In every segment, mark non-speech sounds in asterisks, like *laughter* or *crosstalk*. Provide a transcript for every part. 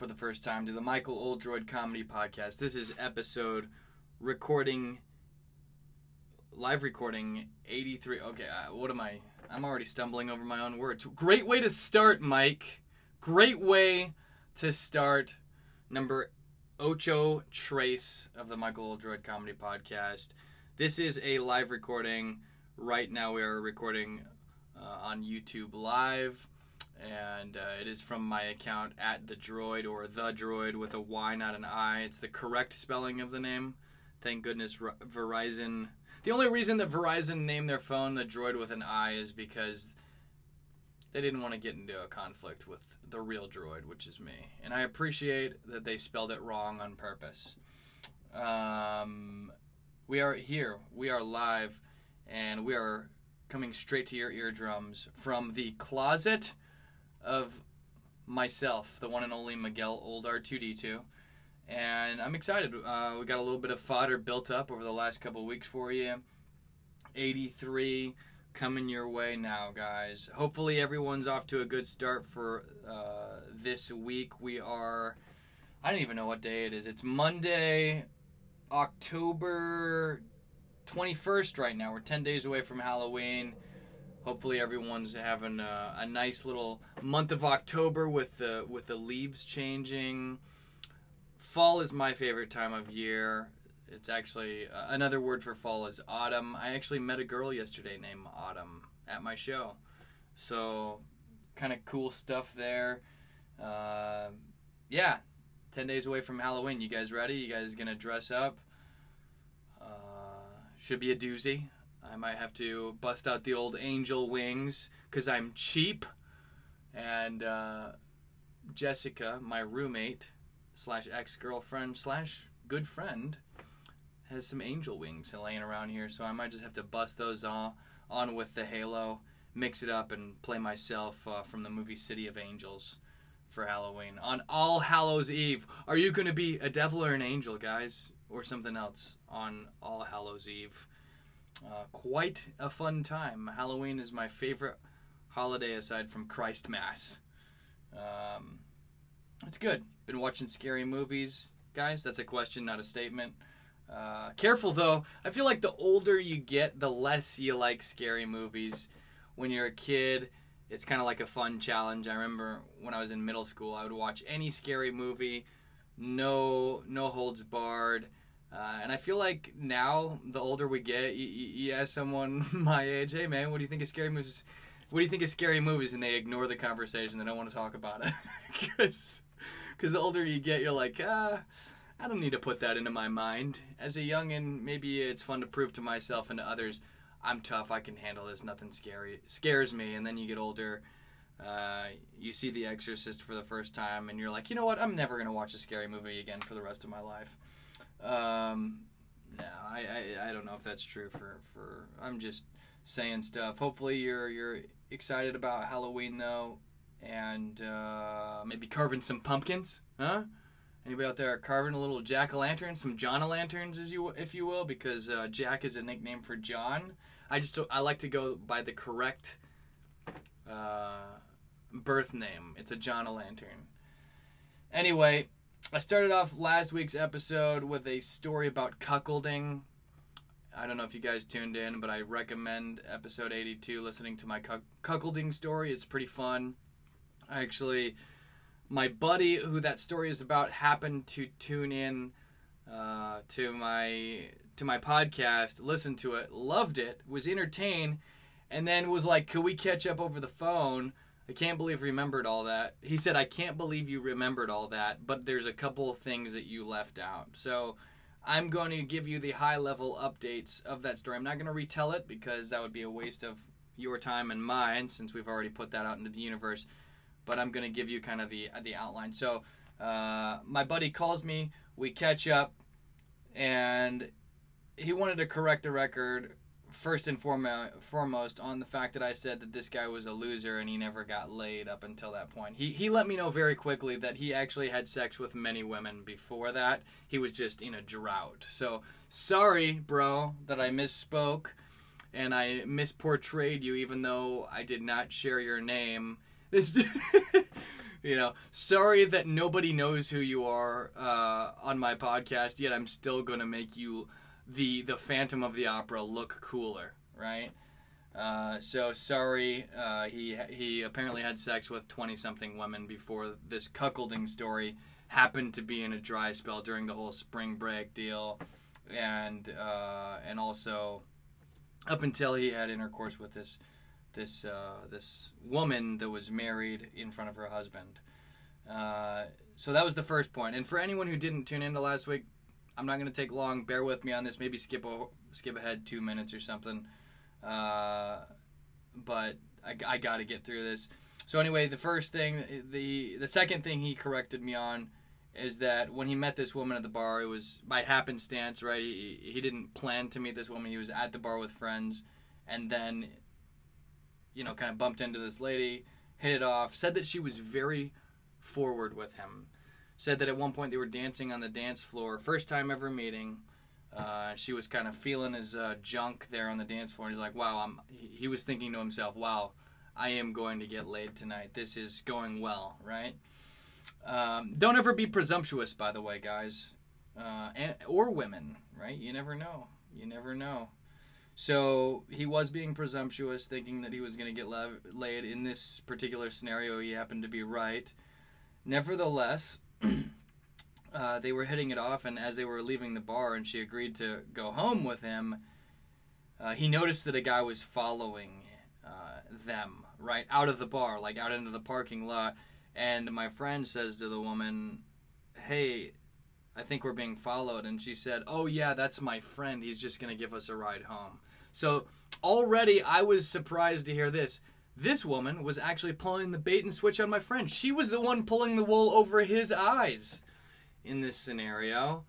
for the first time to the Michael Oldroyd Comedy Podcast. This is episode recording, live recording 83. Okay, uh, what am I? I'm already stumbling over my own words. Great way to start, Mike. Great way to start number Ocho Trace of the Michael Oldroyd Comedy Podcast. This is a live recording. Right now, we are recording uh, on YouTube Live, and uh, it is from my account at the Droid or the Droid with a Y, not an I. It's the correct spelling of the name. Thank goodness Verizon. The only reason that Verizon named their phone the Droid with an I is because they didn't want to get into a conflict with the real droid, which is me. And I appreciate that they spelled it wrong on purpose. Um, we are here. We are live, and we are coming straight to your eardrums from the closet of myself, the one and only Miguel Old R2D2. And I'm excited. Uh, we got a little bit of fodder built up over the last couple weeks for you. 83 coming your way now, guys. Hopefully, everyone's off to a good start for uh, this week. We are, I don't even know what day it is. It's Monday, October 21st right now. We're 10 days away from Halloween. Hopefully, everyone's having a, a nice little month of October with the with the leaves changing. Fall is my favorite time of year it's actually uh, another word for fall is autumn. I actually met a girl yesterday named Autumn at my show, so kind of cool stuff there. Uh, yeah, ten days away from Halloween. You guys ready? You guys gonna dress up? Uh, should be a doozy. I might have to bust out the old angel wings because I'm cheap. And uh, Jessica, my roommate slash ex girlfriend slash good friend, has some angel wings laying around here, so I might just have to bust those on, on with the halo, mix it up, and play myself uh, from the movie City of Angels for Halloween. On All Hallows Eve, are you going to be a devil or an angel, guys? Or something else on All Hallows Eve? Uh, quite a fun time. Halloween is my favorite holiday aside from Christ Mass. Um, it's good. Been watching scary movies. Guys, that's a question, not a statement. Uh, careful though. I feel like the older you get, the less you like scary movies. When you're a kid, it's kind of like a fun challenge. I remember when I was in middle school, I would watch any scary movie, no no holds barred. Uh, and I feel like now, the older we get, you, you ask someone *laughs* my age, "Hey man, what do you think of scary movies?" What do you think of scary movies? And they ignore the conversation. They don't want to talk about it *laughs* because the older you get, you're like, ah I don't need to put that into my mind. As a youngin, maybe it's fun to prove to myself and to others, I'm tough. I can handle this. Nothing scary scares me. And then you get older, uh, you see The Exorcist for the first time, and you're like, you know what? I'm never gonna watch a scary movie again for the rest of my life. Um, no, I, I, I don't know if that's true for for. I'm just saying stuff. Hopefully, you're you're excited about Halloween though, and uh, maybe carving some pumpkins, huh? Anybody out there carving a little jack o' lantern, some John o' lanterns, as you if you will, because uh, Jack is a nickname for John. I just I like to go by the correct uh, birth name. It's a John o' lantern. Anyway, I started off last week's episode with a story about cuckolding. I don't know if you guys tuned in, but I recommend episode 82 listening to my cuckolding story. It's pretty fun. I actually my buddy who that story is about happened to tune in uh, to my to my podcast, listened to it, loved it, was entertained, and then was like, "Could we catch up over the phone?" I can't believe remembered all that. He said, "I can't believe you remembered all that, but there's a couple of things that you left out." So. I'm going to give you the high level updates of that story. I'm not going to retell it because that would be a waste of your time and mine since we've already put that out into the universe but I'm going to give you kind of the the outline. So, Uh, my buddy calls me. We catch up, and he wanted to correct the record first and foremost on the fact that I said that this guy was a loser and he never got laid up until that point. He he let me know very quickly that he actually had sex with many women before that. He was just in a drought. So sorry, bro, that I misspoke and I misportrayed you even though I did not share your name. *laughs* This you know, sorry that nobody knows who you are uh, on my podcast yet I'm still going to make you the the Phantom of the Opera look cooler, right? Uh, so sorry, uh, he he apparently had sex with twenty something women before this cuckolding story happened to be in a dry spell during the whole spring break deal, and uh, and also up until he had intercourse with this this uh, this woman that was married in front of her husband. Uh, so that was the first point. And for anyone who didn't tune into last week, I'm not going to take long. Bear with me on this. Maybe skip a, skip ahead two minutes or something. Uh, but I, I got to get through this. So anyway, the first thing, the the second thing he corrected me on is that when he met this woman at the bar, it was by happenstance, right? He, he didn't plan to meet this woman. He was at the bar with friends, and then, you know, kind of bumped into this lady, hit it off, said that she was very forward with him said that at one point they were dancing on the dance floor, first time ever meeting. Uh, she was kind of feeling his uh, junk there on the dance floor. And he's like, "Wow!" I'm. He was thinking to himself, "Wow, I am going to get laid tonight. This is going well, right?" Um, don't ever be presumptuous, by the way, guys, uh, and, or women, right? You never know. You never know. So he was being presumptuous, thinking that he was going to get la- laid. In this particular scenario, he happened to be right. Nevertheless, *clears throat* uh, they were hitting it off, and as they were leaving the bar, and she agreed to go home with him, uh, he noticed that a guy was following uh, them right out of the bar, like out into the parking lot. And my friend says to the woman, "Hey, I think we're being followed." And she said, "Oh yeah, that's my friend. He's just gonna give us a ride home." So already I was surprised to hear this. This woman was actually pulling the bait and switch on my friend. She was the one pulling the wool over his eyes in this scenario.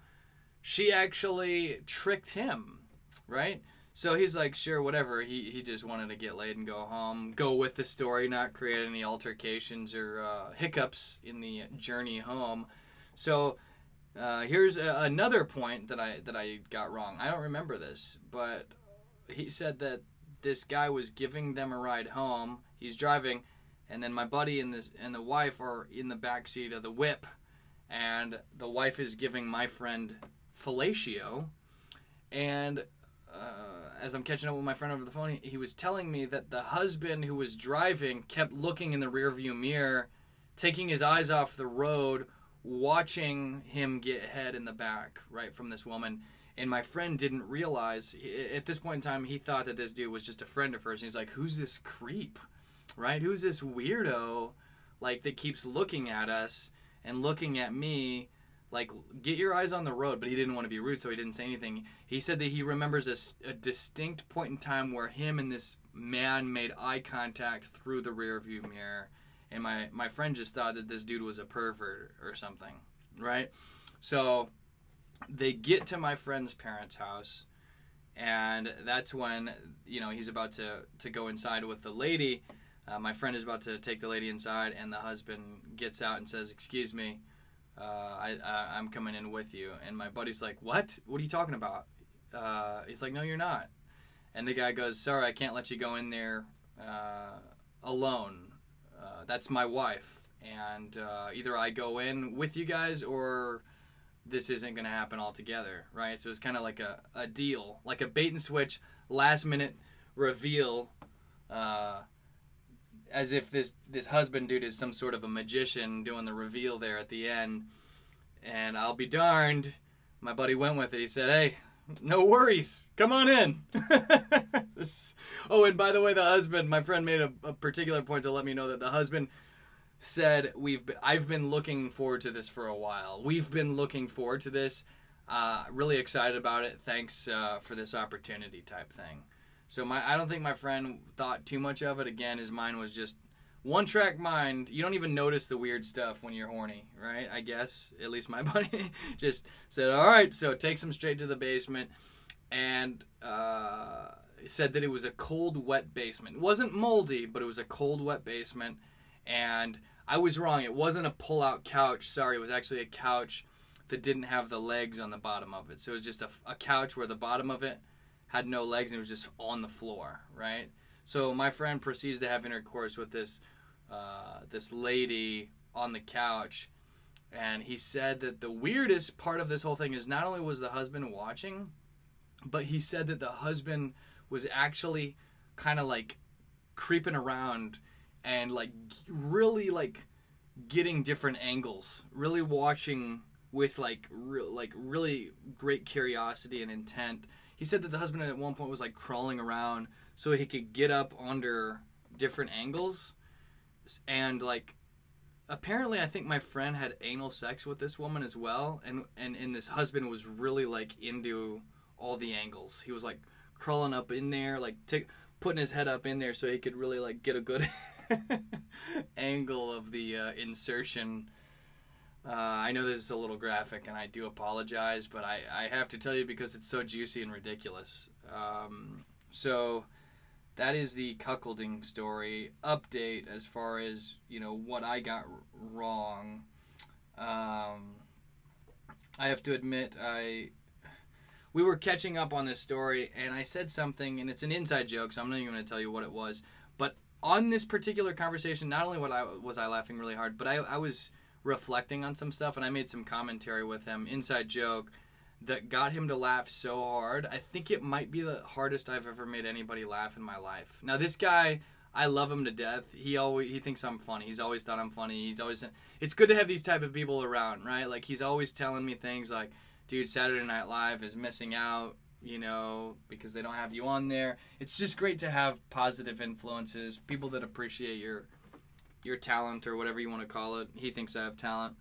She actually tricked him, right? So he's like, sure, whatever. He, he just wanted to get laid and go home, go with the story, not create any altercations or uh, hiccups in the journey home. So uh, here's a, another point that I that I got wrong. I don't remember this, but he said that this guy was giving them a ride home. He's driving, and then my buddy and this and the wife are in the back seat of the whip, and the wife is giving my friend fellatio, and uh, as I'm catching up with my friend over the phone, he, he was telling me that the husband who was driving kept looking in the rearview mirror, taking his eyes off the road, watching him get head in the back right from this woman and my friend didn't realize at this point in time he thought that this dude was just a friend of hers and he's like who's this creep right? Who's this weirdo like that keeps looking at us and looking at me like get your eyes on the road. But he didn't want to be rude so he didn't say anything. He said that he remembers a, a distinct point in time where him and this man made eye contact through the rearview mirror and my my friend just thought that this dude was a pervert or something right? So they get to my friend's parents' house, and that's when you know he's about to to go inside with the lady. Uh, my friend is about to take the lady inside, and the husband gets out and says, "Excuse me, uh, I, I am coming in with you." And my buddy's like, "What? What are you talking about?" Uh, he's like, "No, you're not." And the guy goes, "Sorry, I can't let you go in there uh, alone. Uh, that's my wife, and uh, either I go in with you guys or." This isn't going to happen altogether, right? So it's kind of like a, a deal, like a bait and switch, last minute reveal, uh, as if this this husband dude is some sort of a magician doing the reveal there at the end. And I'll be darned, my buddy went with it. He said, "Hey, no worries, come on in." *laughs* oh, and by the way, the husband, my friend made a, a particular point to let me know that the husband said we've been, I've been looking forward to this for a while. We've been looking forward to this. Uh, really excited about it. Thanks uh, for this opportunity, type thing. So my I don't think my friend thought too much of it. Again, his mind was just one track mind. You don't even notice the weird stuff when you're horny, right? I guess at least my *laughs* buddy just said, "All right," so takes him straight to the basement, and uh, said that it was a cold, wet basement. It wasn't moldy, but it was a cold, wet basement, and I was wrong. It wasn't a pull-out couch. Sorry, it was actually a couch that didn't have the legs on the bottom of it. So it was just a, a couch where the bottom of it had no legs and it was just on the floor, right? So my friend proceeds to have intercourse with this uh, this lady on the couch, and he said that the weirdest part of this whole thing is not only was the husband watching, but he said that the husband was actually kind of like creeping around and like really like getting different angles, really watching with like re- like really great curiosity and intent. He said that the husband at one point was like crawling around so he could get up under different angles and like apparently I think my friend had anal sex with this woman as well and and and this husband was really like into all the angles. He was like crawling up in there like t- putting his head up in there so he could really like get a good *laughs* *laughs* angle of the uh, insertion. Uh, I know this is a little graphic, and I do apologize, but I, I have to tell you because it's so juicy and ridiculous. Um, so that is the cuckolding story update as far as you know what I got wrong. Um, I have to admit, I we were catching up on this story, and I said something, and it's an inside joke, so I'm not even going to tell you what it was. On this particular conversation, not only what I was I laughing really hard, but I, I was reflecting on some stuff, and I made some commentary with him, inside joke, that got him to laugh so hard. I think it might be the hardest I've ever made anybody laugh in my life. Now, this guy, I love him to death. He always he thinks I'm funny. He's always thought I'm funny. He's always it's good to have these type of people around, right? Like he's always telling me things like, "Dude, Saturday Night Live is missing out." You know, because they don't have you on there. It's just great to have positive influences, people that appreciate your your talent or whatever you want to call it. He thinks I have talent.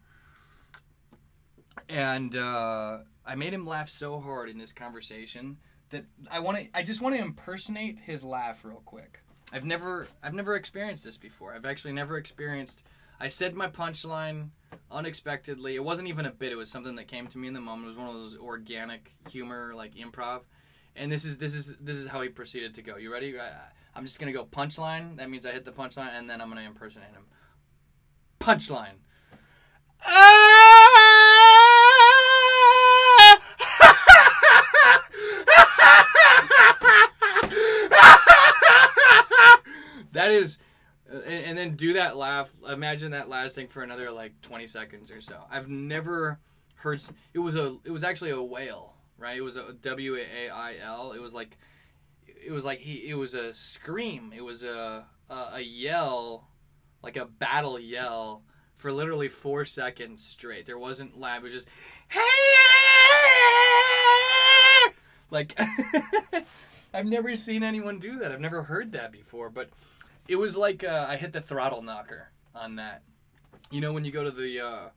And uh, I made him laugh so hard in this conversation that I want to I just want to impersonate his laugh real quick. I've never I've never experienced this before. I've actually never experienced I said my punchline unexpectedly. It wasn't even a bit. It was something that came to me in the moment. It was one of those organic humor like improv. And this is this is this is how he proceeded to go. You ready? I, I'm just gonna go punchline. That means I hit the punchline, and then I'm gonna impersonate him. Punchline. *laughs* that is and, and then do that laugh imagine that lasting for another like 20 seconds or so. I've never heard it was a it was actually a whale right? It was a w-a-i-l it was like it was like he it was a scream. It was a a, a yell like a battle yell for literally four seconds straight. There wasn't laugh it was just hey. like *laughs* I've never seen anyone do that. I've never heard that before, but it was like uh, I hit the throttle knocker on that. You know when you go to the uh,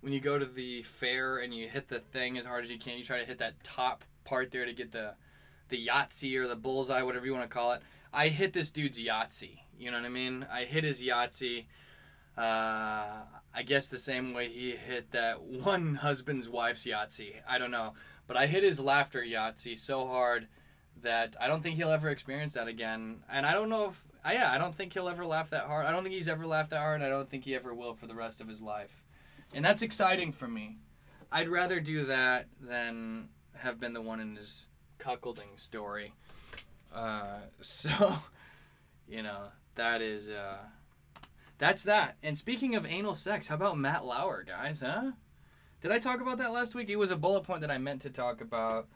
when you go to the fair and you hit the thing as hard as you can, you try to hit that top part there to get the the Yahtzee or the bullseye, whatever you want to call it. I hit this dude's Yahtzee. You know what I mean? I hit his Yahtzee. Uh, I guess the same way he hit that *laughs* one husband's wife's Yahtzee. I don't know, but I hit his laughter Yahtzee so hard that I don't think he'll ever experience that again. And I don't know if, uh, yeah, I don't think he'll ever laugh that hard. I don't think he's ever laughed that hard. I don't think he ever will for the rest of his life. And that's exciting for me. I'd rather do that than have been the one in his cuckolding story. Uh, *laughs* so, you know, that is, uh, that's that. And speaking of anal sex, how about Matt Lauer, guys, huh? Did I talk about that last week? It was a bullet point that I meant to talk about,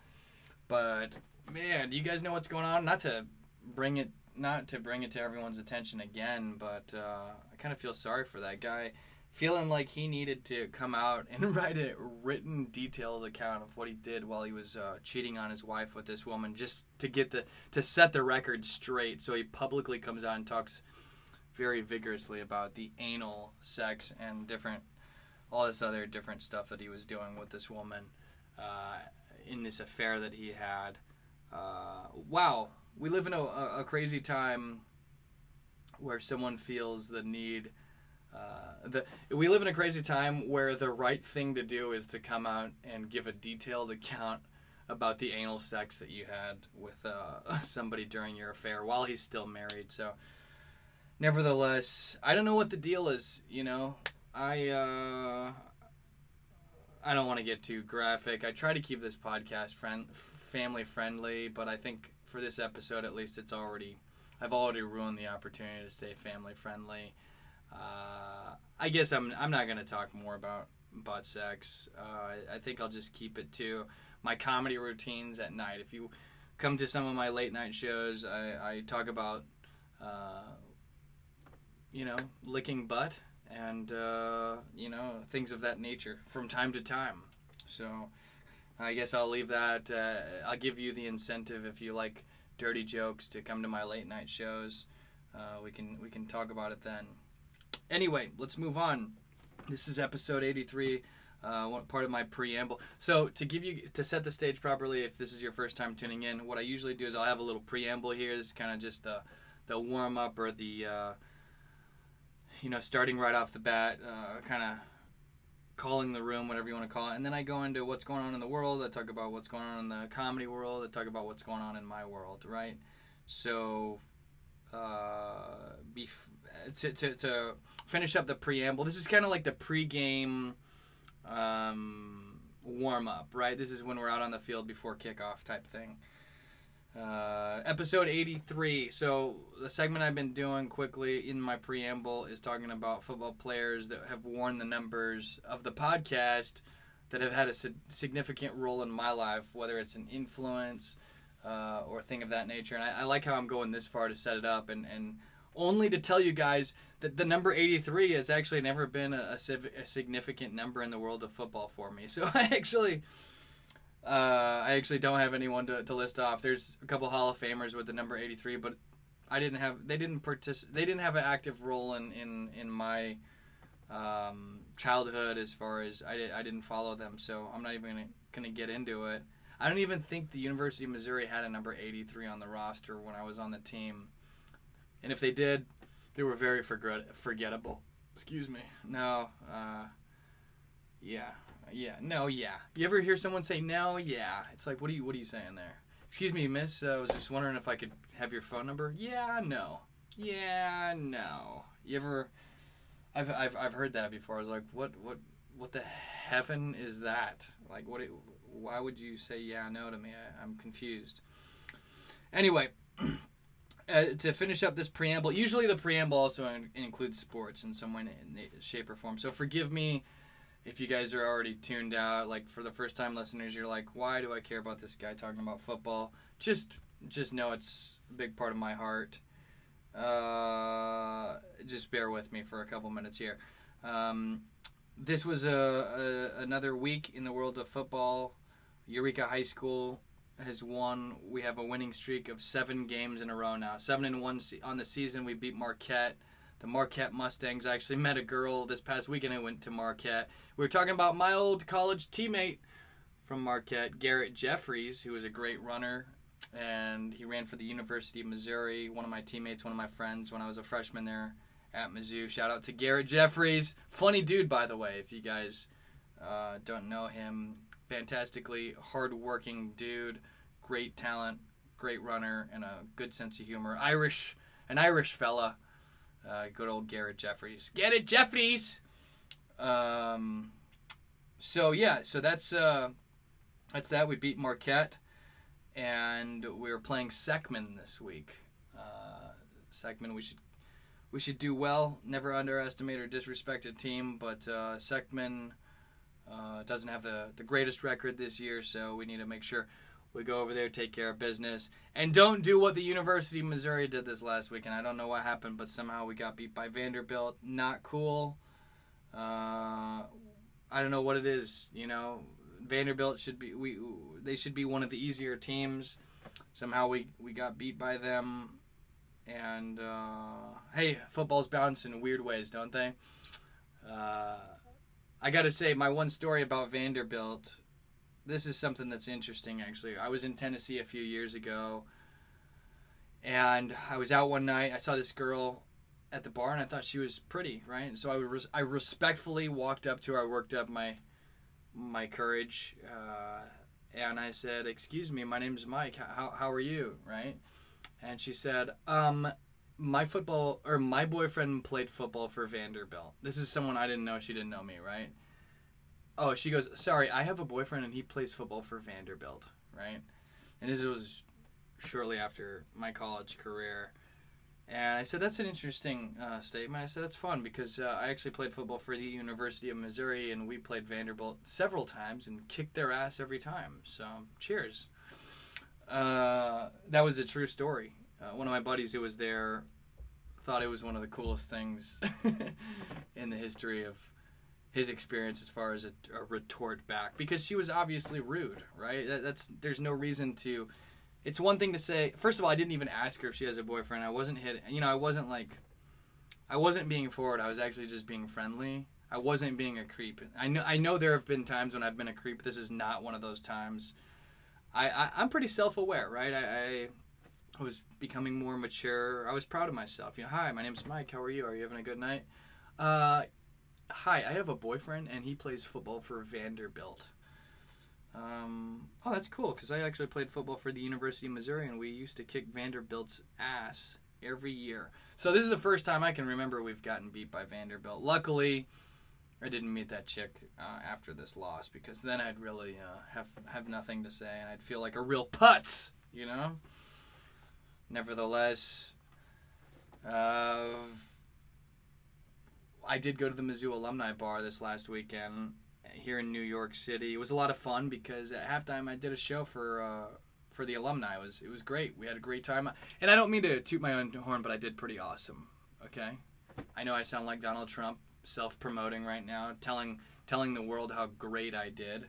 but man, do you guys know what's going on? Not to bring it, not to bring it to everyone's attention again, but uh, I kind of feel sorry for that guy, feeling like he needed to come out and *laughs* write a written, detailed account of what he did while he was uh, cheating on his wife with this woman, just to get the to set the record straight. So he publicly comes out and talks very vigorously about the anal sex and different all this other different stuff that he was doing with this woman uh, in this affair that he had. Uh, wow, we live in a, a, crazy time where someone feels the need. Uh, the we live in a crazy time where the right thing to do is to come out and give a detailed account about the anal sex that you had with uh, *laughs* somebody during your affair while he's still married. So, nevertheless, I don't know what the deal is. You know, I uh, I don't want to get too graphic. I try to keep this podcast friend family friendly, but I think for this episode at least, it's already I've already ruined the opportunity to stay family friendly. Uh, I guess I'm I'm not gonna talk more about butt sex. Uh, I think I'll just keep it to my comedy routines at night. If you come to some of my late night shows, I, I talk about, uh, you know, licking butt and, uh, you know, things of that nature from time to time. So I guess I'll leave that. Uh, I'll give you the incentive if you like dirty jokes to come to my late night shows. Uh, we can we can talk about it then. Anyway, let's move on. This is episode 83 uh, part of my preamble. So to give you to set the stage properly, if this is your first time tuning in, what I usually do is I'll have a little preamble here. This is kind of just the the warm up or the uh, you know starting right off the bat, uh, kind of calling the room, whatever you want to call it, and then I go into what's going on in the world. I talk about what's going on in the comedy world. I talk about what's going on in my world, right? So. Uh, bef- to, to, to finish up the preamble, this is kind of like the pregame um, warm up, right? This is when we're out on the field before kickoff type thing. Uh, episode 83. So, the segment I've been doing quickly in my preamble is talking about football players that have worn the numbers of the podcast that have had a significant role in my life, whether it's an influence uh, or thing of that nature. And I, I, like how I'm going this far to set it up and, and only to tell you guys that the number 83 has actually never been a, a, significant number in the world of football for me. *laughs* So I actually. Uh, I actually don't have anyone to, to list off. There's a couple Hall of Famers with the number 83, but I didn't have they didn't partic- they didn't have an active role in in in my um, childhood as far as I, did, I didn't follow them, so I'm not even gonna, gonna get into it. I don't even think the University of Missouri had a number 83 on the roster when I was on the team. And if they did, they were very forget- forgettable. Excuse me. No, uh, yeah, yeah, no, yeah. You ever hear someone say no, yeah? It's like, what are you, what are you saying there? Excuse me, miss. Uh, I was just wondering if I could have your phone number. Yeah, no. Yeah, no. You ever? I've, I've, I've heard that before. I was like, what, what, what the heaven is that? Like, what? Why would you say yeah, no to me? I, I'm confused. Anyway. *clears throat* uh, to finish up this preamble, usually the preamble also in- includes sports in some way, in shape, or form. So forgive me if you guys are already tuned out. Like for the first time listeners, you're like, "Why do I care about this guy talking about football?" Just, just know it's a big part of my heart. Uh, just bear with me for a couple minutes here. Um, this was a, a another week in the world of football. Eureka High School has won. We have a winning streak of seven games in a row now. Seven and one on the season. We beat Marquette. The Marquette Mustangs. I actually met a girl this past weekend who went to Marquette. We were talking about my old college teammate from Marquette, Garrett Jeffries, who was a great runner, and he ran for the University of Missouri. One of my teammates, one of my friends, when I was a freshman there at Mizzou. Shout out to Garrett Jeffries. Funny dude, by the way. If you guys uh, don't know him, fantastically hardworking dude, great talent, great runner, and a good sense of humor. Irish, an Irish fella. Uh, good old Garrett Jeffries. Get it, Jeffries. Um, so yeah, so that's uh, that's that. We beat Marquette, and we are playing Seckman this week. Uh, Seckman, we should we should do well. Never underestimate or disrespect a team, but uh, Seckman uh, doesn't have the, the greatest record this year, so we need to make sure we go over there, take care of business, and don't do what the University of Missouri did this last weekend. I don't know what happened, but somehow we got beat by Vanderbilt. Not cool. Uh, I don't know what it is. You know, Vanderbilt should be we they should be one of the easier teams. Somehow we we got beat by them, and uh, hey, football's bounce in weird ways, don't they? Uh, I got to say, my one story about Vanderbilt. This is something that's interesting, actually. I was in Tennessee a few years ago, and I was out one night. I saw this girl at the bar and I thought she was pretty, right? So I res- I respectfully walked up to her. I worked up my my courage, uh, and I said, "Excuse me, my name's Mike. How how are you?" Right? And she said, "Um, my football or my boyfriend played football for Vanderbilt. This is someone I didn't know. She didn't know me, right? Oh, she goes, "Sorry, I have a boyfriend and he plays football for Vanderbilt." Right? And this was shortly after my college career. And I said, that's an interesting uh, statement. I said, that's fun because uh, I actually played football for the University of Missouri and we played Vanderbilt several times and kicked their ass every time. So, cheers. Uh, that was a true story. Uh, one of my buddies who was there thought it was one of the coolest things *laughs* in the history of his experience as far as a, a retort back because she was obviously rude, right? That, that's there's no reason to it's one thing to say. First of all, I didn't even ask her if she has a boyfriend. I wasn't hit. You know, I wasn't like, I wasn't being forward. I was actually just being friendly. I wasn't being a creep. I know. I know there have been times when I've been a creep. This is not one of those times. I, I am pretty self aware, right? I, I was becoming more mature. I was proud of myself. You know, hi, my name's Mike. How are you? Are you having a good night? Uh, hi, I have a boyfriend and he plays football for Vanderbilt. Um, oh, that's cool because I actually played football for the University of Missouri and we used to kick Vanderbilt's ass every year. So this is the first time I can remember we've gotten beat by Vanderbilt. Luckily, I didn't meet that chick uh, after this loss because then I'd really uh, have have nothing to say and I'd feel like a real putz, you know. Nevertheless, uh, I did go to the Mizzou alumni bar this last weekend here in New York City. It was a lot of fun because at halftime I did a show for uh, for the alumni. It was it was great. We had a great time, and I don't mean to toot my own horn, but I did pretty awesome. Okay, I know I sound like Donald Trump, self promoting right now, telling telling the world how great I did.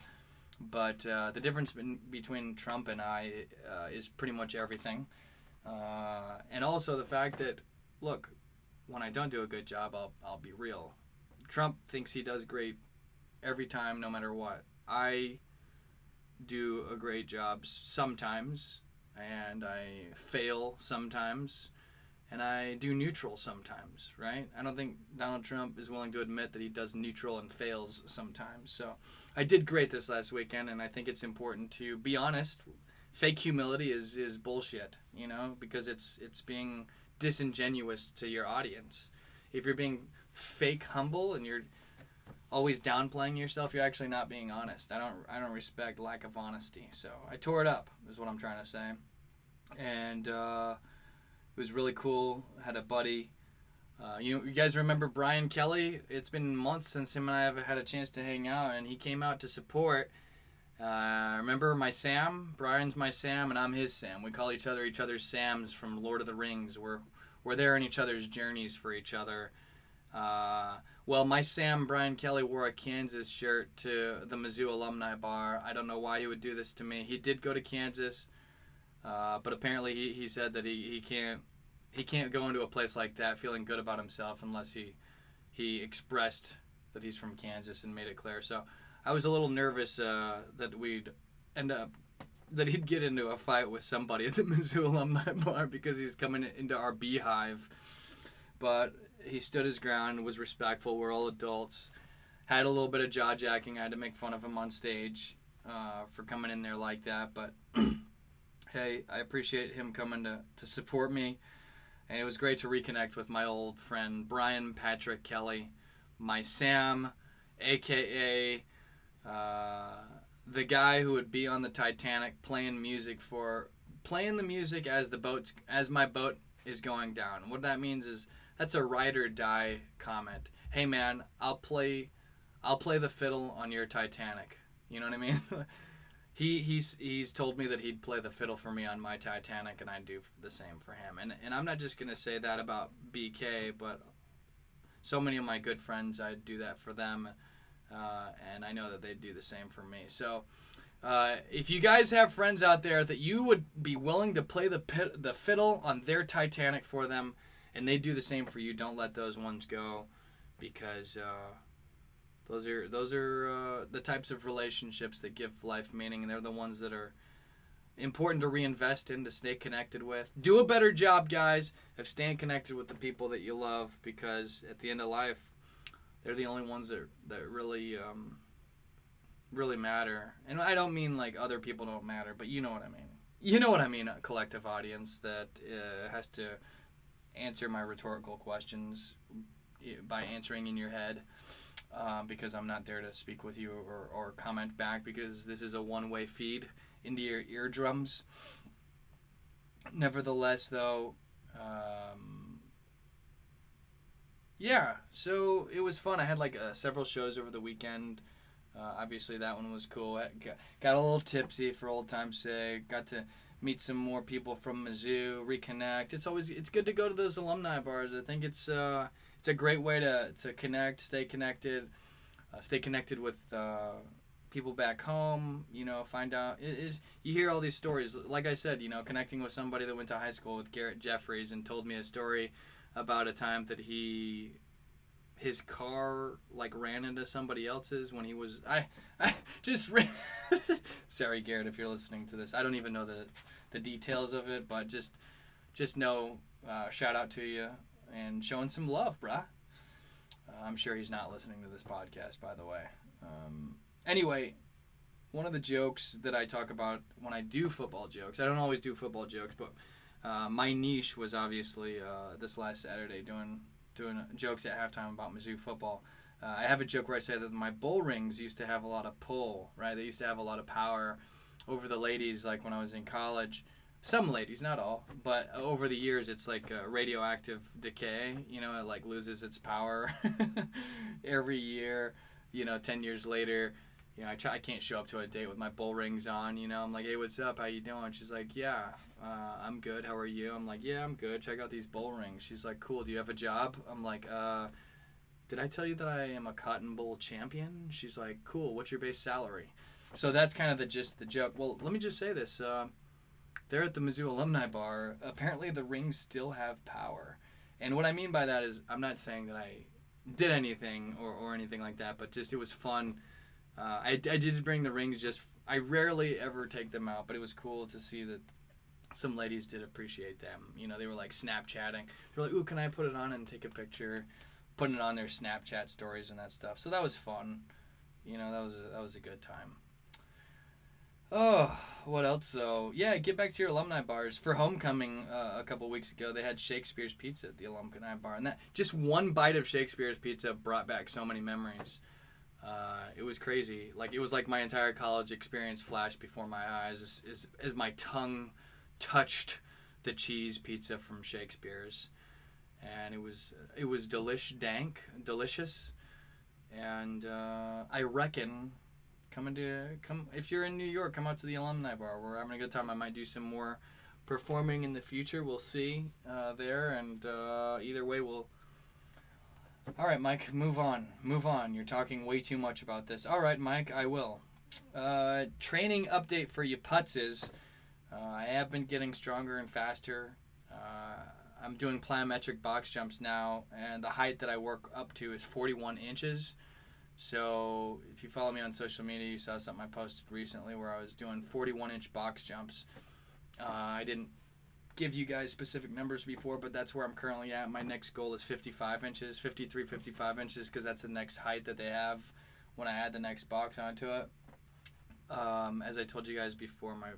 But uh, the difference between Trump and I uh, is pretty much everything, uh, and also the fact that look, when I don't do a good job, I'll I'll be real. Trump thinks he does great every time, no matter what. I do a great job sometimes, and I fail sometimes, and I do neutral sometimes, right? I don't think Donald Trump is willing to admit that he does neutral and fails sometimes. So I did great this last weekend, and I think it's important to be honest. Fake humility is, is bullshit, you know, because it's it's being disingenuous to your audience. If you're being fake humble and you're always downplaying yourself, you're actually not being honest. I don't I don't respect lack of honesty. So I tore it up is what I'm trying to say. And uh, it was really cool. I had a buddy. Uh, you you guys remember Brian Kelly? It's been months since him and I have had a chance to hang out, and he came out to support. Uh, remember my Sam? Brian's my Sam, and I'm his Sam. We call each other each other's Sams from Lord of the Rings. We're we're there in each other's journeys for each other. Uh, well, my Sam Brian Kelly wore a Kansas shirt to the Mizzou alumni bar. I don't know why he would do this to me. He did go to Kansas, uh, but apparently he, he said that he, he can't he can't go into a place like that feeling good about himself unless he he expressed that he's from Kansas and made it clear. So I was a little nervous uh, that we'd end up that he'd get into a fight with somebody at the *laughs* Mizzou alumni bar because he's coming into our beehive. But he stood his ground, was respectful. We're all adults. Had a little bit of jaw jacking. I had to make fun of him on stage uh, for coming in there like that. But *clears throat* hey, I appreciate him coming to, to support me. And it was great to reconnect with my old friend Brian Patrick Kelly, my Sam, aka uh, the guy who would be on the Titanic playing music for playing the music as the boats as my boat is going down. What that means is that's a ride or die comment. Hey man, I'll play I'll play the fiddle on your Titanic. You know what I mean? *laughs* he he's he's told me that he'd play the fiddle for me on my Titanic and I'd do the same for him. And and I'm not just going to say that about BK, but so many of my good friends I'd do that for them. Uh, and I know that they'd do the same for me. So uh, if you guys have friends out there that you would be willing to play the pit, the fiddle on their Titanic for them, and they do the same for you. Don't let those ones go, because uh, those are those are uh, the types of relationships that give life meaning, and they're the ones that are important to reinvest in to stay connected with. Do a better job, guys, of staying connected with the people that you love because at the end of life, they're the only ones that that really um, really matter. And I don't mean like other people don't matter, but you know what I mean. You know what I mean, a collective audience that uh, has to answer my rhetorical questions by answering in your head. Uh, because I'm not there to speak with you or, or comment back because this is a one way feed into your eardrums. Nevertheless, though, um, yeah, so it was fun. I had like uh, several shows over the weekend. Uh, obviously, that one was cool. Got, got a little tipsy for old time's sake. Got to meet some more people from Mizzou, reconnect. It's always it's good to go to those alumni bars. I think it's uh, it's a great way to to connect, stay connected, uh, stay connected with uh, people back home. You know, find out is you hear all these stories. Like I said, you know, connecting with somebody that went to high school with Garrett Jeffries and told me a story about a time that he his car like ran into somebody else's when he was I I just *laughs* ran sorry Garrett if you're listening to this. I don't even know the the details of it but just just know uh, shout out to you and showing some love bruh. Uh, I'm sure he's not listening to this podcast by the way. Um, anyway one of the jokes that I talk about when I do football jokes I don't always do football jokes but uh, my niche was obviously uh, this last Saturday doing doing jokes at halftime about Mizzou football. Uh, I have a joke where I say that my bull rings used to have a lot of pull, right? They used to have a lot of power over the ladies, like when I was in college. Some ladies, not all, but over the years, it's like radioactive decay. You know, it like loses its power *laughs* every year. You know, ten years later, you know, I try, I can't show up to a date with my bull rings on. You know, I'm like, hey, what's up? How you doing? She's like, yeah, uh, I'm good. How are you? I'm like, yeah, I'm good. Check out these bull rings. She's like, cool. Do you have a job? I'm like, uh, did I tell you that I am a Cotton Bowl champion? She's like, cool. What's your base salary? So that's kind of the gist of the joke. Well, let me just say this. Uh, they're at the Mizzou Alumni Bar. Apparently, the rings still have power. And what I mean by that is, I'm not saying that I did anything or, or anything like that, but just it was fun. Uh, I, I did bring the rings just. I rarely ever take them out, but it was cool to see that some ladies did appreciate them. You know, they were like Snapchatting. They're like, "Ooh, can I put it on and take a picture?" Putting it on their Snapchat stories and that stuff. So that was fun. You know, that was a, that was a good time. Oh, what else though? Yeah, get back to your alumni bars. For homecoming uh, a couple weeks ago, they had Shakespeare's Pizza at the alumni bar, and that just one bite of Shakespeare's Pizza brought back so many memories. Uh, it was crazy. Like it was like my entire college experience flashed before my eyes as, as, as my tongue touched the cheese pizza from Shakespeare's, and it was it was delish dank, delicious, and uh, I reckon coming to come if you're in New York, come out to the alumni bar. We're having a good time. I might do some more performing in the future. We'll see uh, there, and uh, either way, we'll. All right, Mike, move on. Move on. You're talking way too much about this. All right, Mike, I will. Uh, training update for you putzes. Uh, I have been getting stronger and faster. Uh, I'm doing plyometric box jumps now, and the height that I work up to is 41 inches. So if you follow me on social media, you saw something I posted recently where I was doing 41 inch box jumps. Uh, I didn't give you guys specific numbers before, but that's where I'm currently at. My next goal is 55 inches, 53, 55 inches, because that's the next height that they have when I add the next box onto it. Um, as I told you guys before, my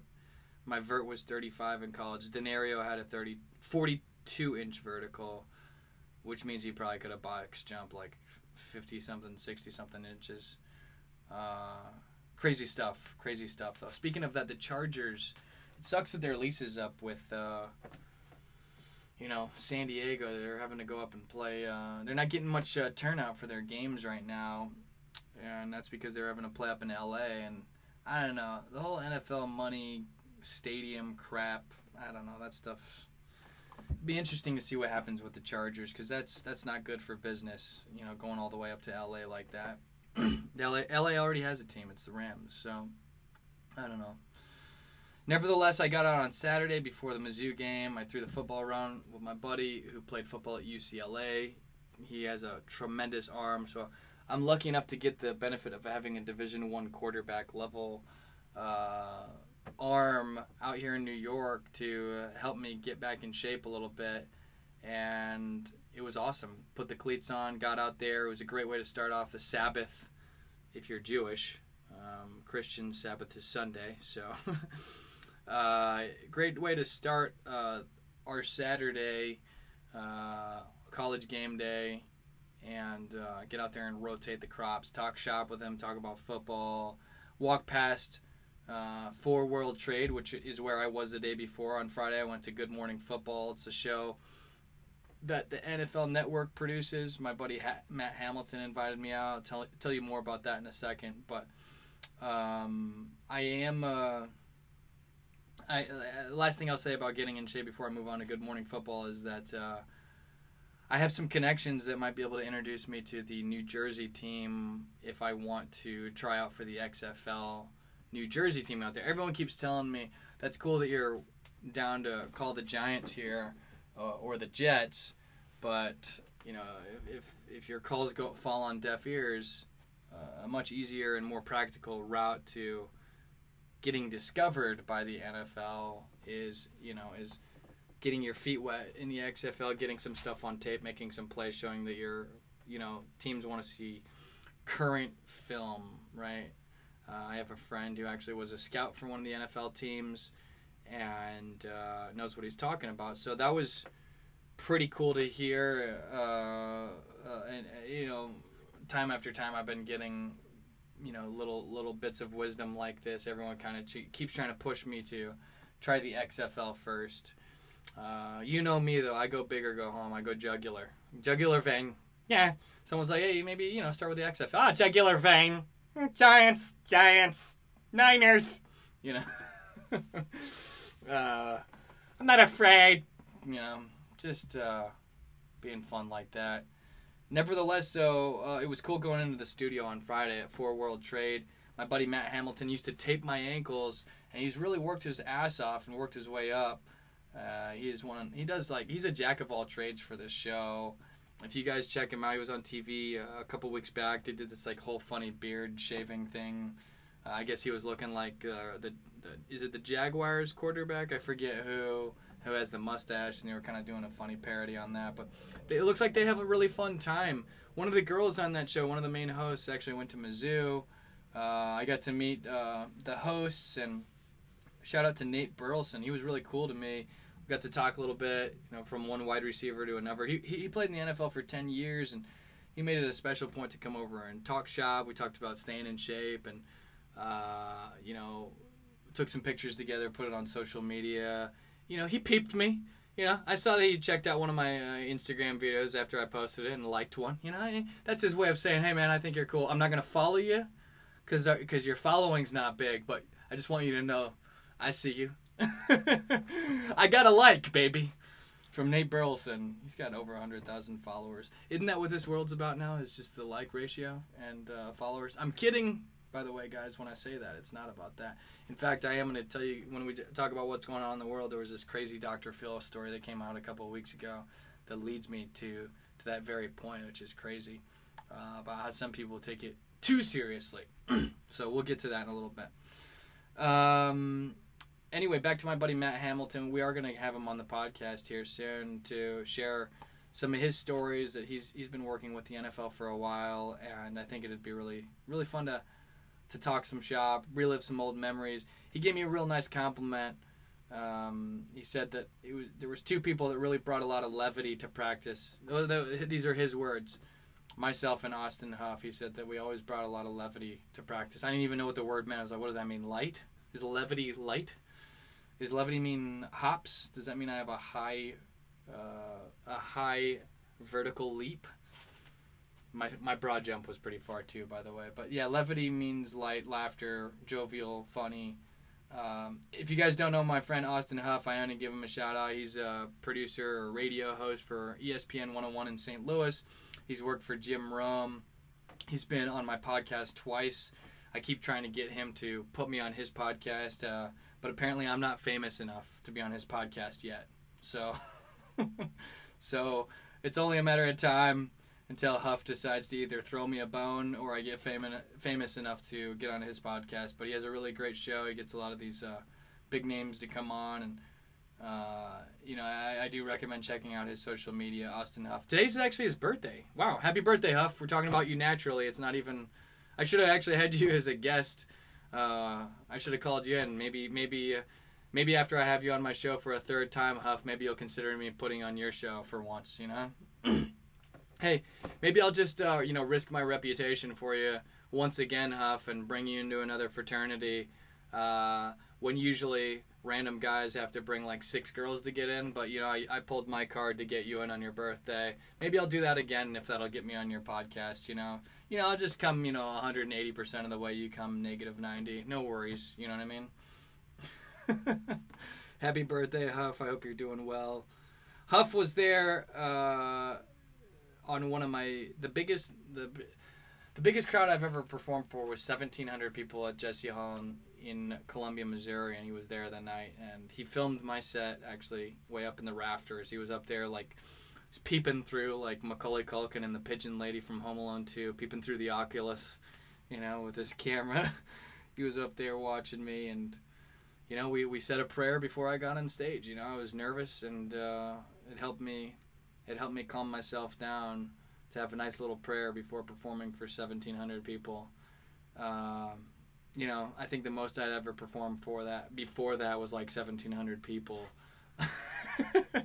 my vert was 35 in college. Denario had a 30, 42 inch vertical, which means he probably could have box jump like 50 something, 60 something inches. Uh, crazy stuff. Crazy stuff, though. Speaking of that, the Chargers, it sucks that their lease is up with. Uh, you know, San Diego, they're having to go up and play. Uh, they're not getting much uh, turnout for their games right now, and that's because they're having to play up in LA. And I don't know, the whole NFL money stadium crap. I don't know that stuff. Be interesting to see what happens with the Chargers because that's that's not good for business. You know, going all the way up to LA like that. *clears throat* LA, LA already has a team. It's the Rams. So I don't know. Nevertheless, I got out on Saturday before the Mizzou game. I threw the football around with my buddy who played football at UCLA. He has a tremendous arm, so I'm lucky enough to get the benefit of having a Division One quarterback level uh, arm out here in New York to help me get back in shape a little bit, and it was awesome. Put the cleats on, got out there. It was a great way to start off the Sabbath, if you're Jewish. Um, Christian Sabbath is Sunday, so *laughs* uh, great way to start uh, our Saturday uh, college game day and uh, get out there and rotate the crops, talk shop with them, talk about football, walk past uh, Four World Trade, which is where I was the day before. On Friday, I went to Good Morning Football. It's a show that the NFL Network produces. My buddy ha- Matt Hamilton invited me out. I'll tell, tell you more about that in a second. But um, I am. I, uh, last thing I'll say about getting in shape before I move on to Good Morning Football is that uh, I have some connections that might be able to introduce me to the New Jersey team if I want to try out for the XFL New Jersey team out there. Everyone keeps telling me that's cool that you're down to call the Giants here uh, or the Jets, but you know if if, if your calls go fall on deaf ears, uh, a much easier and more practical route to getting discovered by the NFL is you know is getting your feet wet in the XFL, getting some stuff on tape, making some plays, showing that your you know teams want to see current film, right? Uh, I have a friend who actually was a scout for one of the NFL teams and uh, knows what he's talking about. So that was pretty cool to hear. Uh, uh and uh, you know, time after time, I've been getting you know little little bits of wisdom like this. Everyone kind of keeps trying to push me to try the XFL first. Uh, you know me though. I go big or go home. I go jugular. Jugular vein. Yeah. Someone's like, hey, maybe you know, start with the XFL. Ah, jugular vein. Giants, Giants, Niners. You know, *laughs* uh, I'm not afraid. You know, just uh, being fun like that. Nevertheless, so uh, it was cool going into the studio on Friday at Four World Trade. My buddy Matt Hamilton used to tape my ankles, and he's really worked his ass off and worked his way up. Uh, he is one. He does like he's a jack of all trades for this show if you guys check him out, he was on TV a couple weeks back. They did this like whole funny beard shaving thing. Uh, I guess he was looking like uh, the, the is it the Jaguars quarterback? I forget who who has the mustache, and they were kind of doing a funny parody on that. But it looks like they have a really fun time. One of the girls on that show, one of the main hosts, actually went to Mizzou. Uh, I got to meet uh, the hosts and shout out to Nate Burleson. He was really cool to me got to talk a little bit, you know, from one wide receiver to another. He, he played in the NFL for 10 years and he made it a special point to come over and talk shop. We talked about staying in shape and, uh, you know, took some pictures together, put it on social media. You know, he peeped me. You know, I saw that he checked out one of my uh, Instagram videos after I posted it and liked one. You know, that's his way of saying, "Hey, man, I think you're cool. I'm not gonna follow you, cause uh, cause your following's not big, but I just want you to know, I see you. *laughs* I got a like, baby. From Nate Burleson. He's got over 100,000 followers. Isn't that what this world's about now? It's just the like ratio and uh, followers. I'm kidding, by the way, guys, when I say that. It's not about that. In fact, I am going to tell you, when we talk about what's going on in the world, there was this crazy Dr. Phil story that came out a couple of weeks ago that leads me to, to that very point, which is crazy, uh, about how some people take it too seriously. *clears throat* so we'll get to that in a little bit. Um, anyway, back to my buddy Matt Hamilton. We are going to have him on the podcast here soon to share some of his stories that he's he's been working with the NFL for a while, and I think it'd be really really fun to to talk some shop, relive some old memories. He gave me a real nice compliment. Um, he said that it was there was two people that really brought a lot of levity to practice. These are his words. Myself and Austin Huff. He said that we always brought a lot of levity to practice. I didn't even know what the word meant. I was like, "What does that mean? Light? Is levity light?" Does levity mean hops? Does that mean I have a high, uh, a high vertical leap? My my broad jump was pretty far too, by the way. But yeah, levity means light, laughter, jovial, funny. Um, if you guys don't know my friend Austin Huff, I only give him a shout out. He's a producer or radio host for ESPN 101 in St. Louis. He's worked for Jim Rome. He's been on my podcast twice. I keep trying to get him to put me on his podcast. Uh, but apparently I'm not famous enough to be on his podcast yet. So, *laughs* so it's only a matter of time. Until Huff decides to either throw me a bone or I get famous famous enough to get on his podcast. But he has a really great show. He gets a lot of these uh, big names to come on, and uh, you know I, I, do recommend checking out his social media, Austin Huff. Today's actually his birthday. Wow, happy birthday, Huff! We're talking about you naturally. It's not even. I should have actually had you *laughs* as a guest. Uh, I should have called you in. Maybe maybe. Maybe after I have you on my show for a third time, Huff, maybe you'll consider me putting on your show for once, you know? *clears throat* hey, maybe I'll just uh, you know risk my reputation for you once again, Huff, and bring you into another fraternity. Uh, when usually random guys have to bring like six girls to get in, but you know I, I pulled my card to get you in on your birthday. Maybe I'll do that again if that'll get me on your podcast. You know, you know I'll just come you know 180 percent of the way. You come negative 90. No worries. You know what I mean? *laughs* Happy birthday, Huff. I hope you're doing well. Huff was there. Uh, on one of my the biggest the the biggest crowd I've ever performed for was 1,700 people at Jesse Hall in Columbia, Missouri, and he was there that night. And he filmed my set actually way up in the rafters. He was up there like peeping through like Macaulay Culkin and the Pigeon Lady from Home Alone 2, peeping through the Oculus, you know, with his camera. *laughs* he was up there watching me, and you know, we we said a prayer before I got on stage. You know, I was nervous, and uh, it helped me it helped me calm myself down to have a nice little prayer before performing for 1,700 people. Um, you know, I think the most I'd ever performed for that before that was like 1,700 people. Because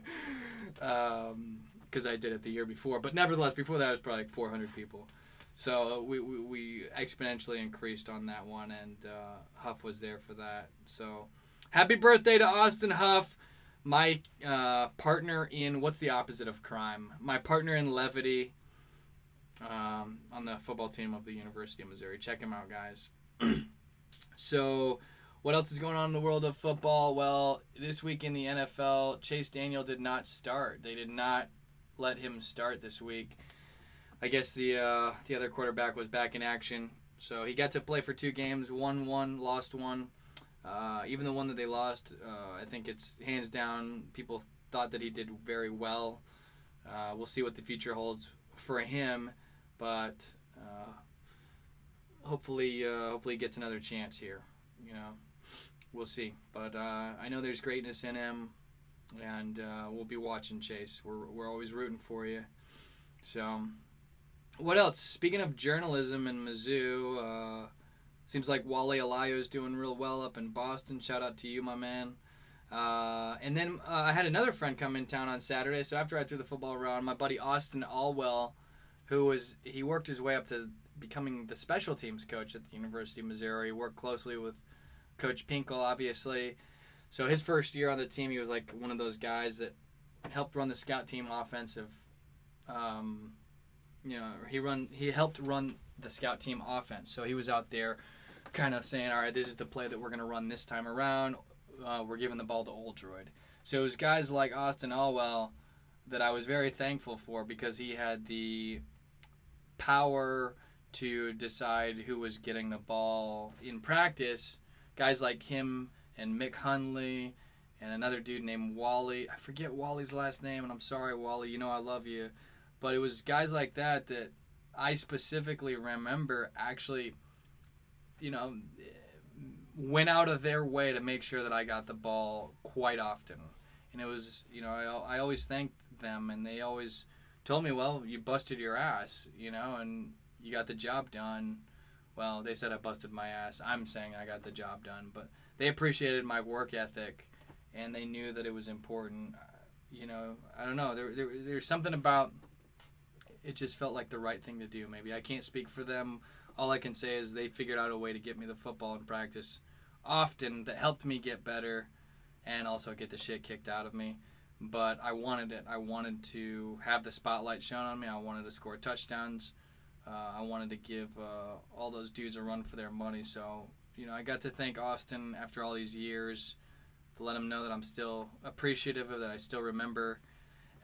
*laughs* um, I did it the year before, but nevertheless, before that it was probably like 400 people. So we, we, we exponentially increased on that one, and uh, Huff was there for that. So happy birthday to Austin Huff my uh, partner in what's the opposite of crime? My partner in levity um, on the football team of the University of Missouri. Check him out, guys. *clears throat* so, what else is going on in the world of football? Well, this week in the NFL, Chase Daniel did not start. They did not let him start this week. I guess the uh, the other quarterback was back in action, so he got to play for two games. Won one, lost one. Uh, even the one that they lost, uh, I think it's hands down. People thought that he did very well. Uh, we'll see what the future holds for him, but uh, hopefully, uh, hopefully, he gets another chance here. You know, we'll see. But uh, I know there's greatness in him, and we'll be watching Chase. We're we're always rooting for you. So, what else? Speaking of journalism in Mizzou Seems like Wale Alayo is doing real well up in Boston. Shout out to you, my man. Uh, and then uh, I had another friend come in town on Saturday. So after I threw the football around, my buddy Austin Alwell, who was he worked his way up to becoming the special teams coach at the University of Missouri. Worked closely with Coach Pinkel, obviously. So his first year on the team, he was like one of those guys that helped run the scout team offensive. Um, you know, he run he helped run the scout team offense. So he was out there kind of saying, all right, this is the play that we're going to run this time around. Uh, we're giving the ball to Oldroyd. So it was guys like Austin Alwell that I was very thankful for because he had the power to decide who was getting the ball in practice. Guys like him and Mick Hunley and another dude named Wally. I forget Wally's last name, and I'm sorry, Wally. You know I love you. But it was guys like that that I specifically remember actually, you know, went out of their way to make sure that I got the ball quite often. And it was, you know, I, I always thanked them, and they always told me, well, you busted your ass, you know, and you got the job done. Well, they said I busted my ass. I'm saying I got the job done, but they appreciated my work ethic, and they knew that it was important. Uh, you know, I don't know. There, there there's something about it just felt like the right thing to do. Maybe I can't speak for them. All I can say is they figured out a way to get me the football in practice often that helped me get better and also get the shit kicked out of me. But I wanted it. I wanted to have the spotlight shone on me. I wanted to score touchdowns. Uh, I wanted to give uh, all those dudes a run for their money. So, you know, I got to thank Austin after all these years to let him know that I'm still appreciative of that. I still remember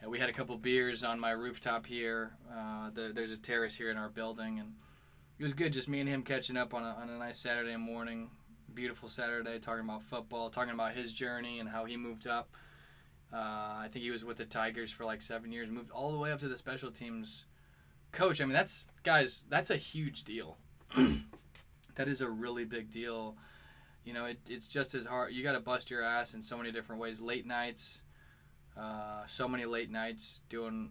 we had a couple beers on my rooftop here. Uh, the, there's a terrace here in our building, and it was good. Just me and him catching up on a, on a nice Saturday morning, beautiful Saturday, talking about football, talking about his journey and how he moved up. Uh, I think he was with the Tigers for like seven years, moved all the way up to the special teams coach. I mean, that's guys, that's a huge deal. *clears throat* that is a really big deal. You know, it, it's just as hard. You got to bust your ass in so many different ways. Late nights, uh, so many late nights doing,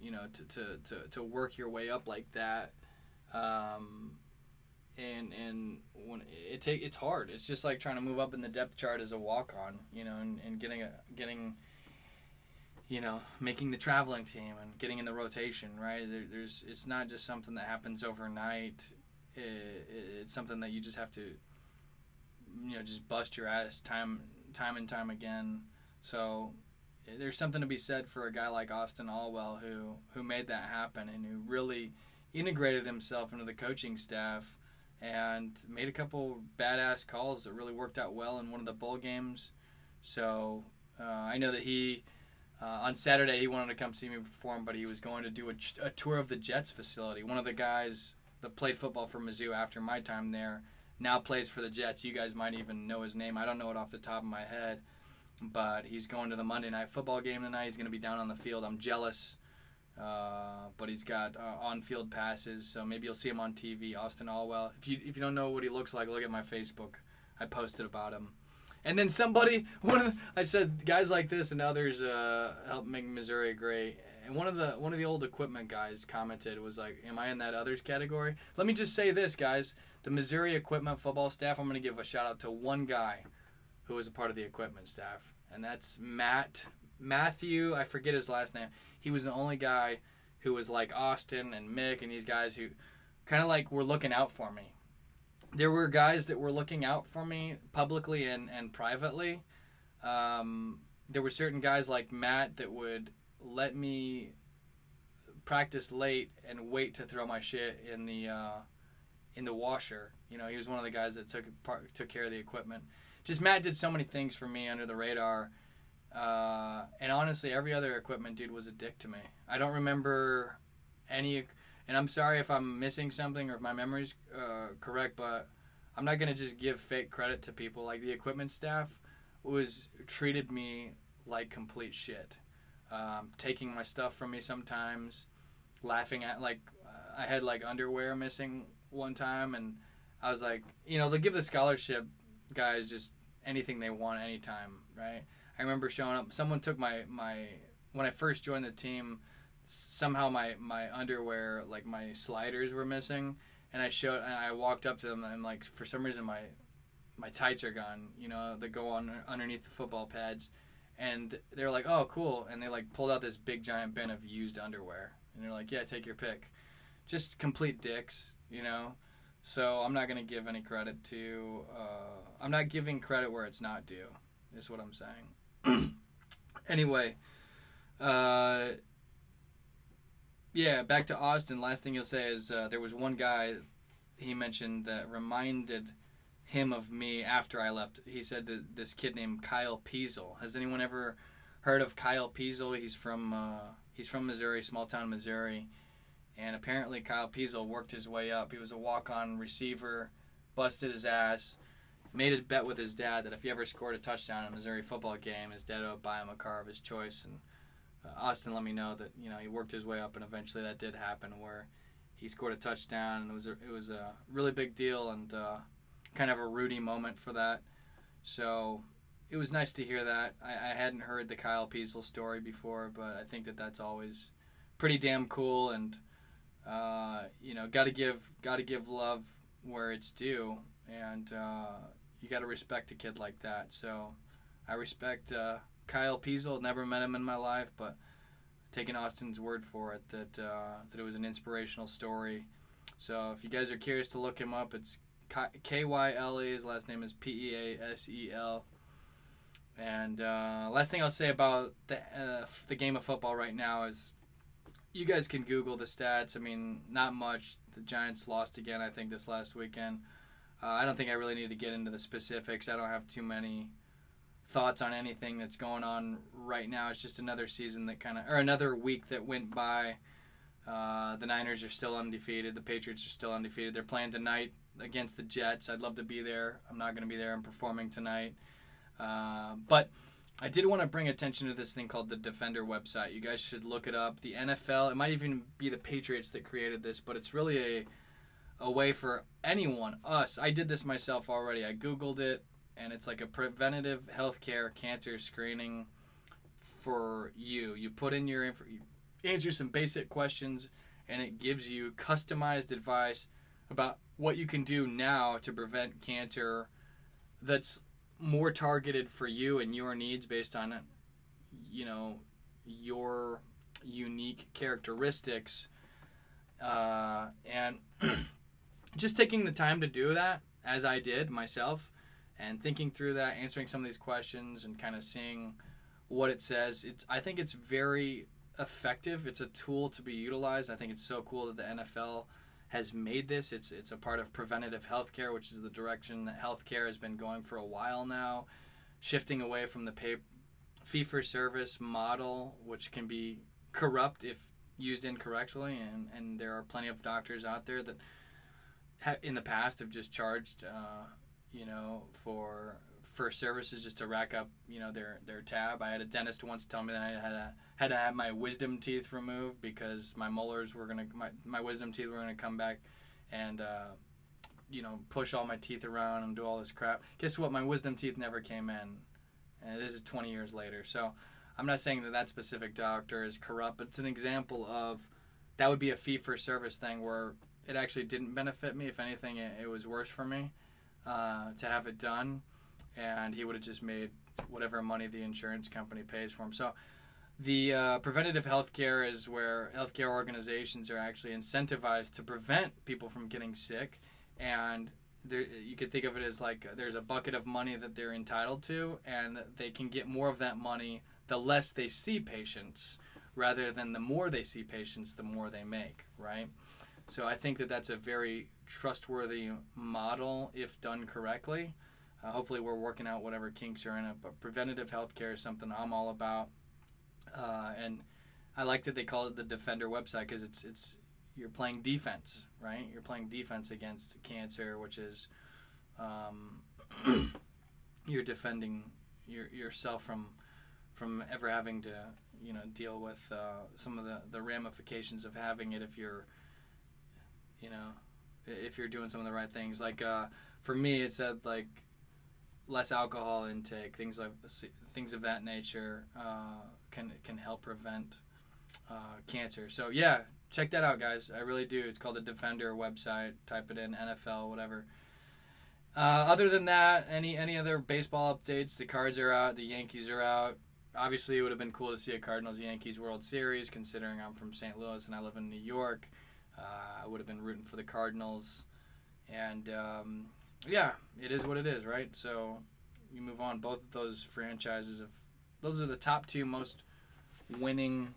you know, to, to, to, to work your way up like that. Um, and and when it take it's hard. It's just like trying to move up in the depth chart as a walk on, you know, and, and getting a getting you know, making the traveling team and getting in the rotation, right? There, there's it's not just something that happens overnight. It, it's something that you just have to you know, just bust your ass time time and time again. So there's something to be said for a guy like Austin Allwell who who made that happen and who really integrated himself into the coaching staff and made a couple badass calls that really worked out well in one of the bowl games. So uh, I know that he uh, on Saturday he wanted to come see me perform, but he was going to do a, a, tour of the Jets facility. One of the guys that played football for Mizzou after my time there now plays for the Jets. You guys might even know his name. I don't know it off the top of my head, but he's going to the Monday night football game tonight. He's going to be down on the field. I'm jealous. Uh, but he's got uh, on-field passes, so maybe you'll see him on TV. Austin Allwell. If you if you don't know what he looks like, look at my Facebook. I posted about him. And then somebody, *laughs* one of the, I said guys like this and others uh, help make Missouri great. And one of the one of the old equipment guys commented was like, "Am I in that others category?" Let me just say this, guys: the Missouri equipment football staff. I'm going to give a shout out to one guy who was a part of the equipment staff, and that's Matt Matthew. I forget his last name he was the only guy who was like Austin and Mick and these guys who kind of like were looking out for me. There were guys that were looking out for me publicly and, and privately. Um, there were certain guys like Matt that would let me practice late and wait to throw my shit in the uh, in the washer. You know, he was one of the guys that took part, took care of the equipment. Just Matt did so many things for me under the radar uh, and honestly, every other equipment dude was a dick to me. I don't remember any, and I'm sorry if I'm missing something or if my memory's uh, correct, but I'm not gonna just give fake credit to people. Like the equipment staff was treated me like complete shit, um, taking my stuff from me sometimes, laughing at like I had like underwear missing one time, and I was like, you know, they give the scholarship guys just anything they want anytime, right? I remember showing up. Someone took my my when I first joined the team. Somehow my my underwear, like my sliders, were missing, and I showed. And I walked up to them and like for some reason my my tights are gone. You know that go on underneath the football pads, and they're like, "Oh, cool!" And they like pulled out this big giant bin of used underwear, and they're like, "Yeah, take your pick." Just complete dicks, you know. So I'm not gonna give any credit to. Uh, I'm not giving credit where it's not due. Is what I'm saying. *clears throat* anyway, uh, yeah, back to Austin. Last thing you'll say is uh, there was one guy he mentioned that reminded him of me after I left. He said that this kid named Kyle Peasel. Has anyone ever heard of Kyle Peasel? He's from uh, he's from Missouri, small town Missouri, and apparently Kyle Peasel worked his way up. He was a walk on receiver, busted his ass made a bet with his dad that if he ever scored a touchdown in a Missouri football game, his dad would buy him a car of his choice. And uh, Austin let me know that you know he worked his way up, and eventually that did happen, where he scored a touchdown, and it was a, it was a really big deal and uh, kind of a Rudy moment for that. So it was nice to hear that. I, I hadn't heard the Kyle Peasel story before, but I think that that's always pretty damn cool, and uh, you know, got to give got to give love where it's due, and uh, you got to respect a kid like that. So I respect uh, Kyle Peasel. Never met him in my life, but taking Austin's word for it that uh, that it was an inspirational story. So if you guys are curious to look him up, it's K Y L E. His last name is P E A S E L. And uh, last thing I'll say about the uh, the game of football right now is, you guys can Google the stats. I mean, not much. The Giants lost again, I think, this last weekend. Uh, I don't think I really need to get into the specifics. I don't have too many thoughts on anything that's going on right now. It's just another season that kind of, or another week that went by. Uh, the Niners are still undefeated. The Patriots are still undefeated. They're playing tonight against the Jets. I'd love to be there. I'm not going to be there. I'm performing tonight. Uh, but I did want to bring attention to this thing called the Defender website. You guys should look it up. The NFL, it might even be the Patriots that created this, but it's really a a way for anyone, us. I did this myself already. I googled it and it's like a preventative healthcare cancer screening for you. You put in your inf- you answer some basic questions and it gives you customized advice about what you can do now to prevent cancer that's more targeted for you and your needs based on you know your unique characteristics. Uh, and *clears throat* just taking the time to do that as i did myself and thinking through that answering some of these questions and kind of seeing what it says it's i think it's very effective. It's a tool to be utilized. I think it's so cool that the nfl has made this. It's it's a part of preventative healthcare, which is the direction that healthcare has been going for a while now, shifting away from the pay, fee for service model, which can be corrupt if used incorrectly, and and there are plenty of doctors out there that, ha- in the past, have just charged, uh, you know, for for services just to rack up, you know, their their tab. I had a dentist once tell me that I had a had to have my wisdom teeth removed because my molars were gonna my, my wisdom teeth were gonna come back and uh, you know push all my teeth around and do all this crap. Guess what? My wisdom teeth never came in, and this is 20 years later. So I'm not saying that that specific doctor is corrupt, but it's an example of that would be a fee for service thing where it actually didn't benefit me. If anything, it, it was worse for me uh, to have it done, and he would have just made whatever money the insurance company pays for him. So the uh, preventative healthcare is where healthcare organizations are actually incentivized to prevent people from getting sick, and there, you could think of it as like there's a bucket of money that they're entitled to, and they can get more of that money the less they see patients, rather than the more they see patients, the more they make, right? So I think that that's a very trustworthy model if done correctly. Uh, hopefully, we're working out whatever kinks are in it, but preventative healthcare is something I'm all about. Uh, and I like that they call it the Defender website because it's it's you're playing defense, right? You're playing defense against cancer, which is um, *coughs* you're defending your, yourself from from ever having to you know deal with uh, some of the, the ramifications of having it if you're you know if you're doing some of the right things like uh, for me it said like less alcohol intake things like things of that nature uh, can can help prevent uh, cancer. So yeah, check that out, guys. I really do. It's called the Defender website. Type it in NFL, whatever. Uh, other than that, any any other baseball updates? The Cards are out. The Yankees are out. Obviously, it would have been cool to see a Cardinals Yankees World Series, considering I'm from St. Louis and I live in New York. Uh, I would have been rooting for the Cardinals, and um, yeah, it is what it is, right? So you move on. Both of those franchises of those are the top two most winning.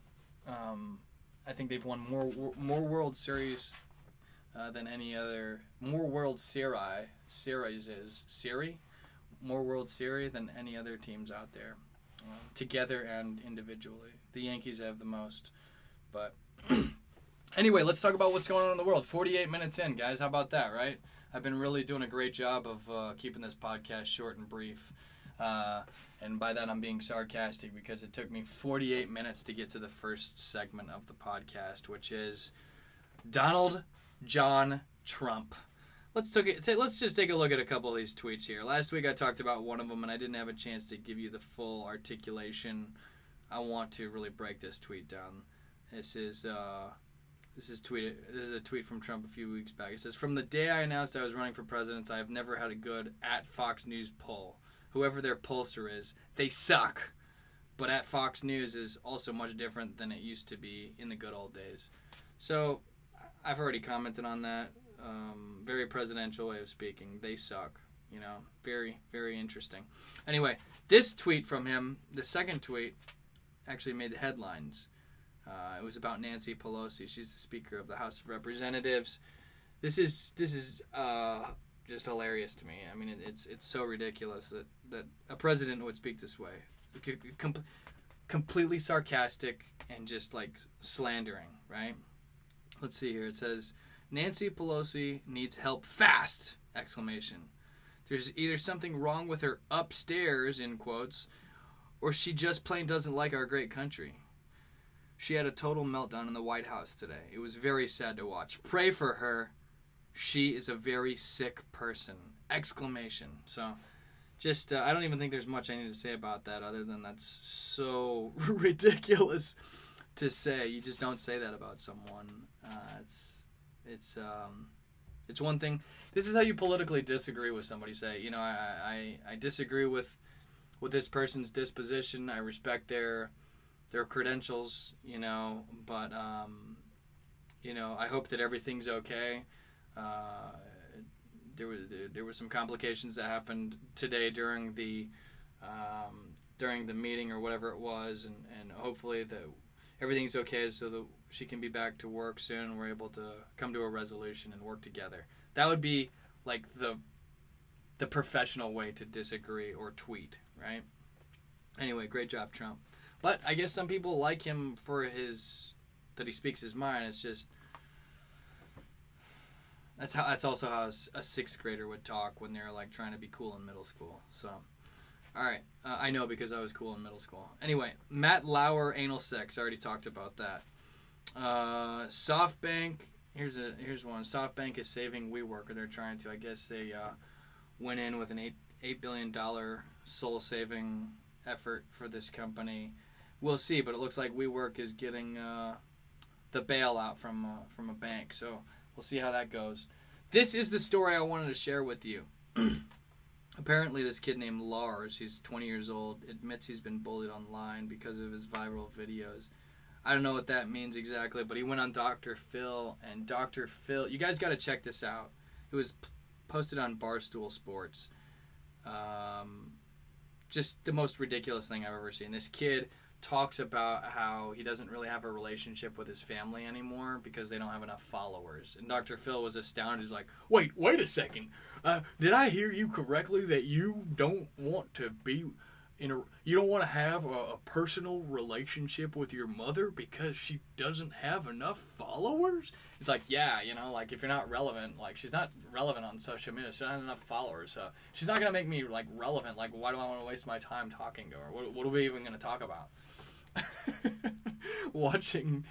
Um, I think they've won more more World Series uh, than any other. More World Series series is Siri, more World Series than any other teams out there, um, together and individually. The Yankees have the most, but. *clears throat* anyway, let's talk about what's going on in the world. 48 minutes in, guys. How about that, right? I've been really doing a great job of uh, keeping this podcast short and brief. Uh, and by that I'm being sarcastic because it took me 48 minutes to get to the first segment of the podcast, which is Donald John Trump. Let's take it, let's just take a look at a couple of these tweets here. Last week I talked about one of them and I didn't have a chance to give you the full articulation. I want to really break this tweet down. This is uh, this is tweeted. This is a tweet from Trump a few weeks back. It says, "From the day I announced I was running for president, I have never had a good at Fox News poll." whoever their pollster is, they suck. But at Fox News is also much different than it used to be in the good old days. So I've already commented on that. Um, very presidential way of speaking. They suck. You know, very, very interesting. Anyway, this tweet from him, the second tweet, actually made the headlines. Uh, it was about Nancy Pelosi. She's the Speaker of the House of Representatives. This is this is uh, just hilarious to me. I mean, it, it's it's so ridiculous that, that a president would speak this way, Com- completely sarcastic and just like slandering, right? Let's see here. It says Nancy Pelosi needs help fast! Exclamation. There's either something wrong with her upstairs in quotes, or she just plain doesn't like our great country. She had a total meltdown in the White House today. It was very sad to watch. Pray for her. She is a very sick person. Exclamation. So, just uh, I don't even think there's much I need to say about that other than that's so *laughs* ridiculous to say. You just don't say that about someone. Uh, it's it's um, it's one thing. This is how you politically disagree with somebody. Say, you know, I I, I disagree with with this person's disposition. I respect their their credentials, you know, but um, you know, I hope that everything's okay. Uh, there was there was some complications that happened today during the um, during the meeting or whatever it was, and, and hopefully that everything's okay so that she can be back to work soon we're able to come to a resolution and work together. That would be like the the professional way to disagree or tweet, right? Anyway, great job, Trump. But I guess some people like him for his that he speaks his mind. It's just that's how that's also how a sixth grader would talk when they're like trying to be cool in middle school. So, all right, uh, I know because I was cool in middle school. Anyway, Matt Lauer anal sex. I already talked about that. Uh, SoftBank. Here's a here's one. SoftBank is saving WeWork, or they're trying to. I guess they uh, went in with an eight eight billion dollar soul saving effort for this company we'll see. But it looks like WeWork is getting uh, the bailout from uh, from a bank, so we'll see how that goes. This is the story I wanted to share with you. *clears throat* Apparently, this kid named Lars, he's 20 years old, admits he's been bullied online because of his viral videos. I don't know what that means exactly, but he went on Dr. Phil, and Dr. Phil, you guys got to check this out. It was p- posted on Barstool Sports. Um, just the most ridiculous thing I've ever seen. This kid talks about how he doesn't really have a relationship with his family anymore because they don't have enough followers. And Dr. Phil was astounded. He's like, "Wait, wait a second. Uh, did I hear you correctly that you don't want to be in a you don't want to have a, a personal relationship with your mother because she doesn't have enough followers?" It's like, yeah, you know, like if you're not relevant, like she's not relevant on social media, she doesn't have enough followers, so she's not gonna make me like relevant. Like, why do I want to waste my time talking to her? What, what are we even gonna talk about? *laughs* watching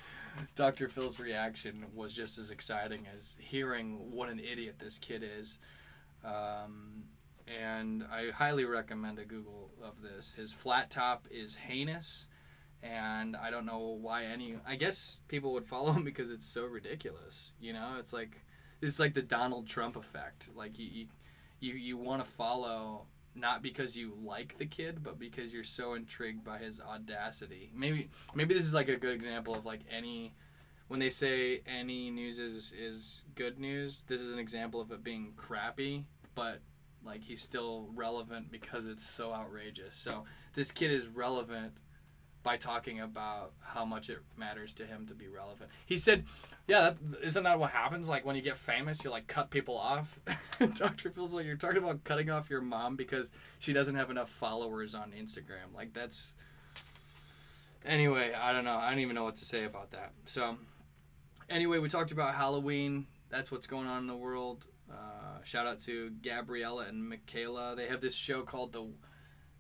Dr. Phil's reaction was just as exciting as hearing what an idiot this kid is. Um, and I highly recommend a Google of this. His flat top is heinous, and I don't know why any. I guess people would follow him *laughs* because it's so ridiculous. You know, it's like it's like the Donald Trump effect. Like you, you, you, you want to follow not because you like the kid, but because you're so intrigued by his audacity. Maybe maybe this is like a good example of like any when they say any news is is good news, this is an example of it being crappy, but like he's still relevant because it's so outrageous. So this kid is relevant by talking about how much it matters to him to be relevant. He said, "Yeah, that, isn't that what happens? Like when you get famous, you like cut people off." *laughs* Dr. Phil's like, "You're talking about cutting off your mom because she doesn't have enough followers on Instagram. Like that's." Anyway, I don't know. I don't even know what to say about that. So, anyway, we talked about Halloween. That's what's going on in the world. Uh, shout out to Gabriella and Michaela. They have this show called the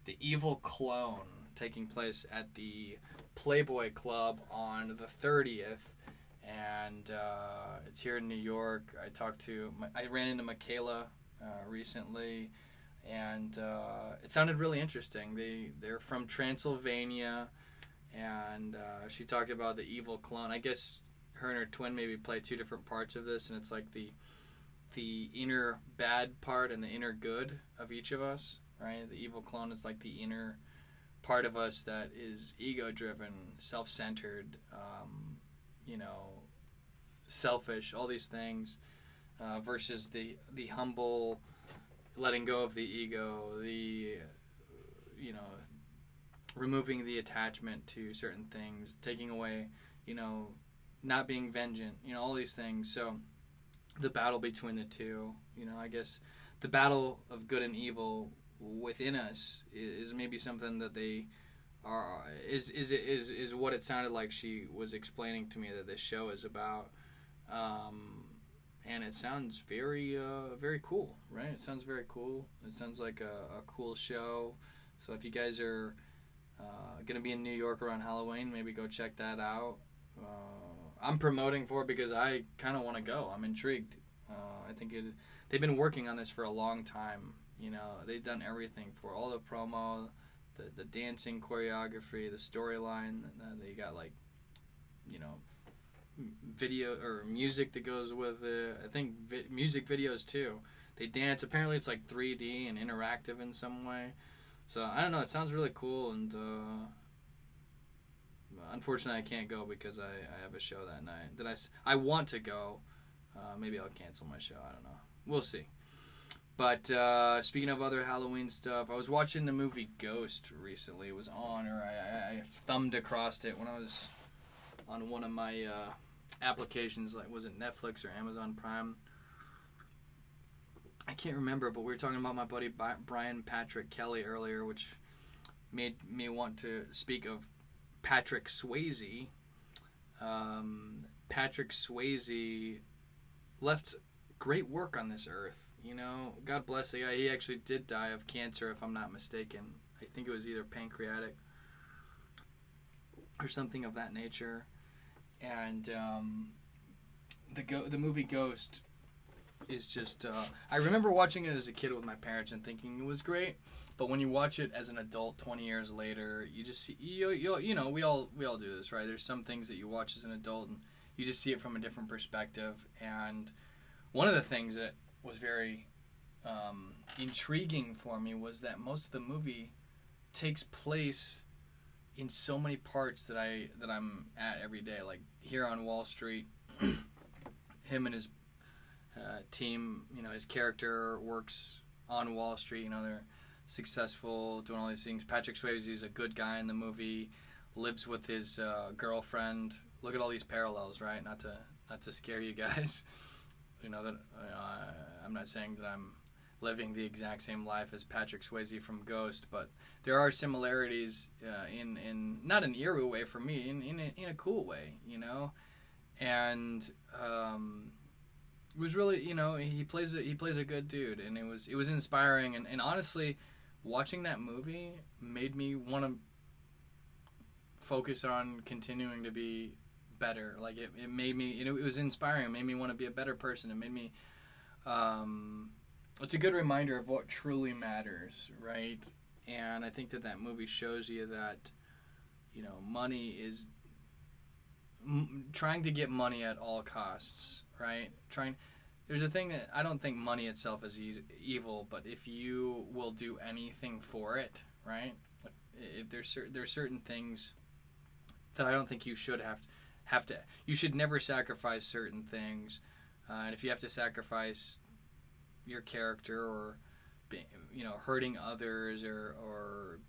the Evil Clone taking place at the Playboy Club on the 30th. And uh, it's here in New York. I talked to, I ran into Michaela uh, recently, and uh, it sounded really interesting. They they're from Transylvania, and uh, she talked about the evil clone. I guess her and her twin maybe play two different parts of this, and it's like the the inner bad part and the inner good of each of us, right? The evil clone is like the inner part of us that is ego driven, self centered, um, you know, selfish, all these things, uh, versus the the humble, letting go of the ego, the you know, removing the attachment to certain things, taking away, you know, not being vengeant, you know, all these things. So the battle between the two, you know, I guess the battle of good and evil within us is maybe something that they are is is is is what it sounded like she was explaining to me that this show is about um, and it sounds very uh, very cool right it sounds very cool it sounds like a, a cool show so if you guys are Uh, gonna be in New York around Halloween. Maybe go check that out. Uh, I'm promoting for because I kind of want to go. I'm intrigued. Uh, I think it. They've been working on this for a long time. You know, they've done everything for all the promo, the the dancing choreography, the storyline. They got like, you know, video or music that goes with it. I think vi- music videos too. They dance. Apparently, it's like 3D and interactive in some way. So I don't know. It sounds really cool, and uh, unfortunately, I can't go because I, I have a show that night. That I I want to go. Uh, maybe I'll cancel my show. I don't know. We'll see. But uh, speaking of other Halloween stuff, I was watching the movie Ghost recently. It was on, or I, I, thumbed across it when I was on one of my uh, applications. Like, was it Netflix or Amazon Prime? I can't remember, but we were talking about my buddy Brian Patrick Kelly earlier, which made me want to speak of Patrick Swayze. Um, Patrick Swayze left great work on this earth. You know, God bless the guy. He actually did die of cancer, if I'm not mistaken. I think it was either pancreatic or something of that nature. And um, the go- the movie Ghost is just. Uh, I remember watching it as a kid with my parents and thinking it was great. But when you watch it as an adult, 20 years later, you just see you, you, you know we all we all do this, right? There's some things that you watch as an adult and you just see it from a different perspective. And one of the things that was very um, intriguing for me was that most of the movie takes place in so many parts that I that I'm at every day. Like here on Wall Street, *clears throat* him and his uh, team, you know, his character works on Wall Street. You know, they're successful, doing all these things. Patrick Swayze is a good guy in the movie, lives with his uh, girlfriend. Look at all these parallels, right? Not to not to scare you guys. *laughs* you know that uh, I'm not saying that I'm living the exact same life as Patrick Swayze from Ghost, but there are similarities uh, in in not an eerie way for me, in in a, in a cool way, you know, and. Um, it was really you know he plays a, he plays a good dude and it was it was inspiring and, and honestly watching that movie made me want to focus on continuing to be better like it, it made me know, it was inspiring it made me want to be a better person it made me um, it's a good reminder of what truly matters right? And i think that that movie shows you that you know money is m- trying to get money at all costs right? Trying there's a thing that i don't think money itself is e- evil but if you will do anything for it right? If, there's cer- there's certain things that i don't think you should have to, have to you should never sacrifice certain things uh, and if you have to sacrifice your character or you know hurting others or or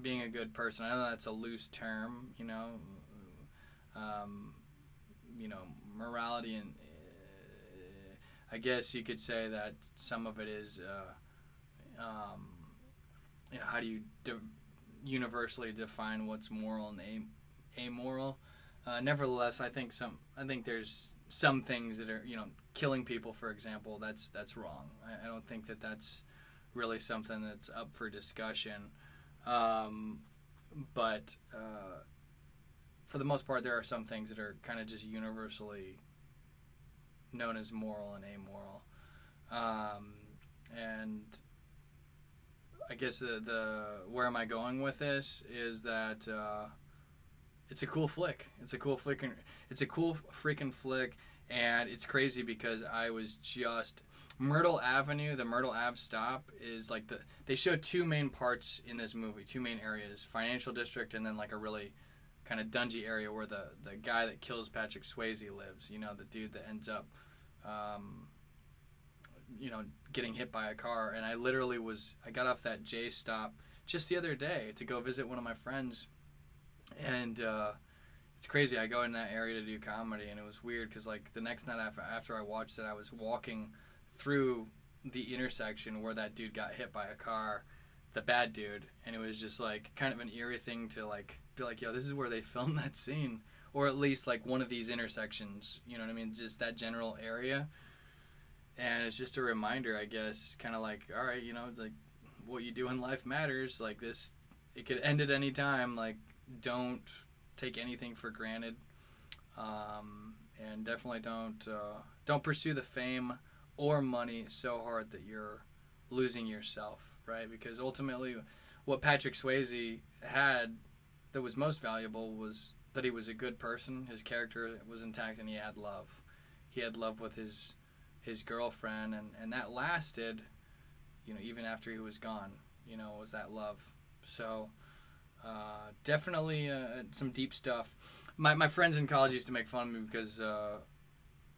being a good person i know that's a loose term you know um, you know morality and uh, I guess you could say that some of it is uh, um, you know how do you de- universally define what's moral and a- amoral? Uh, nevertheless I think some I think there's some things that are you know killing people for example that's that's wrong I, I don't think that that's really something that's up for discussion um, but uh, for the most part, there are some things that are kind of just universally known as moral and amoral. Um, and I guess the, the where am I going with this is that uh, it's a cool flick. It's a cool flick. It's a cool freaking flick, and it's crazy because I was just Myrtle Avenue, the Myrtle Ave stop is like the they show two main parts in this movie, two main areas, financial district and then like a really kind of dungy area where the the guy that kills Patrick Swayze lives, you know, the dude that ends up um, you know, getting hit by a car and I literally was I got off that J stop just the other day to go visit one of my friends and uh it's crazy. I go in that area to do comedy, and it was weird because like the next night after, after I watched it, I was walking through the intersection where that dude got hit by a car, the bad dude, and it was just like kind of an eerie thing to like be like, yo, this is where they *laughs* filmed that scene, or at least like one of these intersections. You know what I mean? Just that general area, and it's just a reminder, I guess, kind of like, all right, you know, like what you do in life matters. Like this, it could end at any time. Like, don't take anything for granted, um, and definitely don't uh, don't pursue the fame or money so hard that you're losing yourself, right? Because ultimately, what Patrick Swayze had that was most valuable was that he was a good person. His character was intact, and he had love. He had love with his his girlfriend, and and that lasted, you know, even after he was gone. You know, was that love? So. Uh, definitely uh, some deep stuff. My, my friends in college used to make fun of me because uh,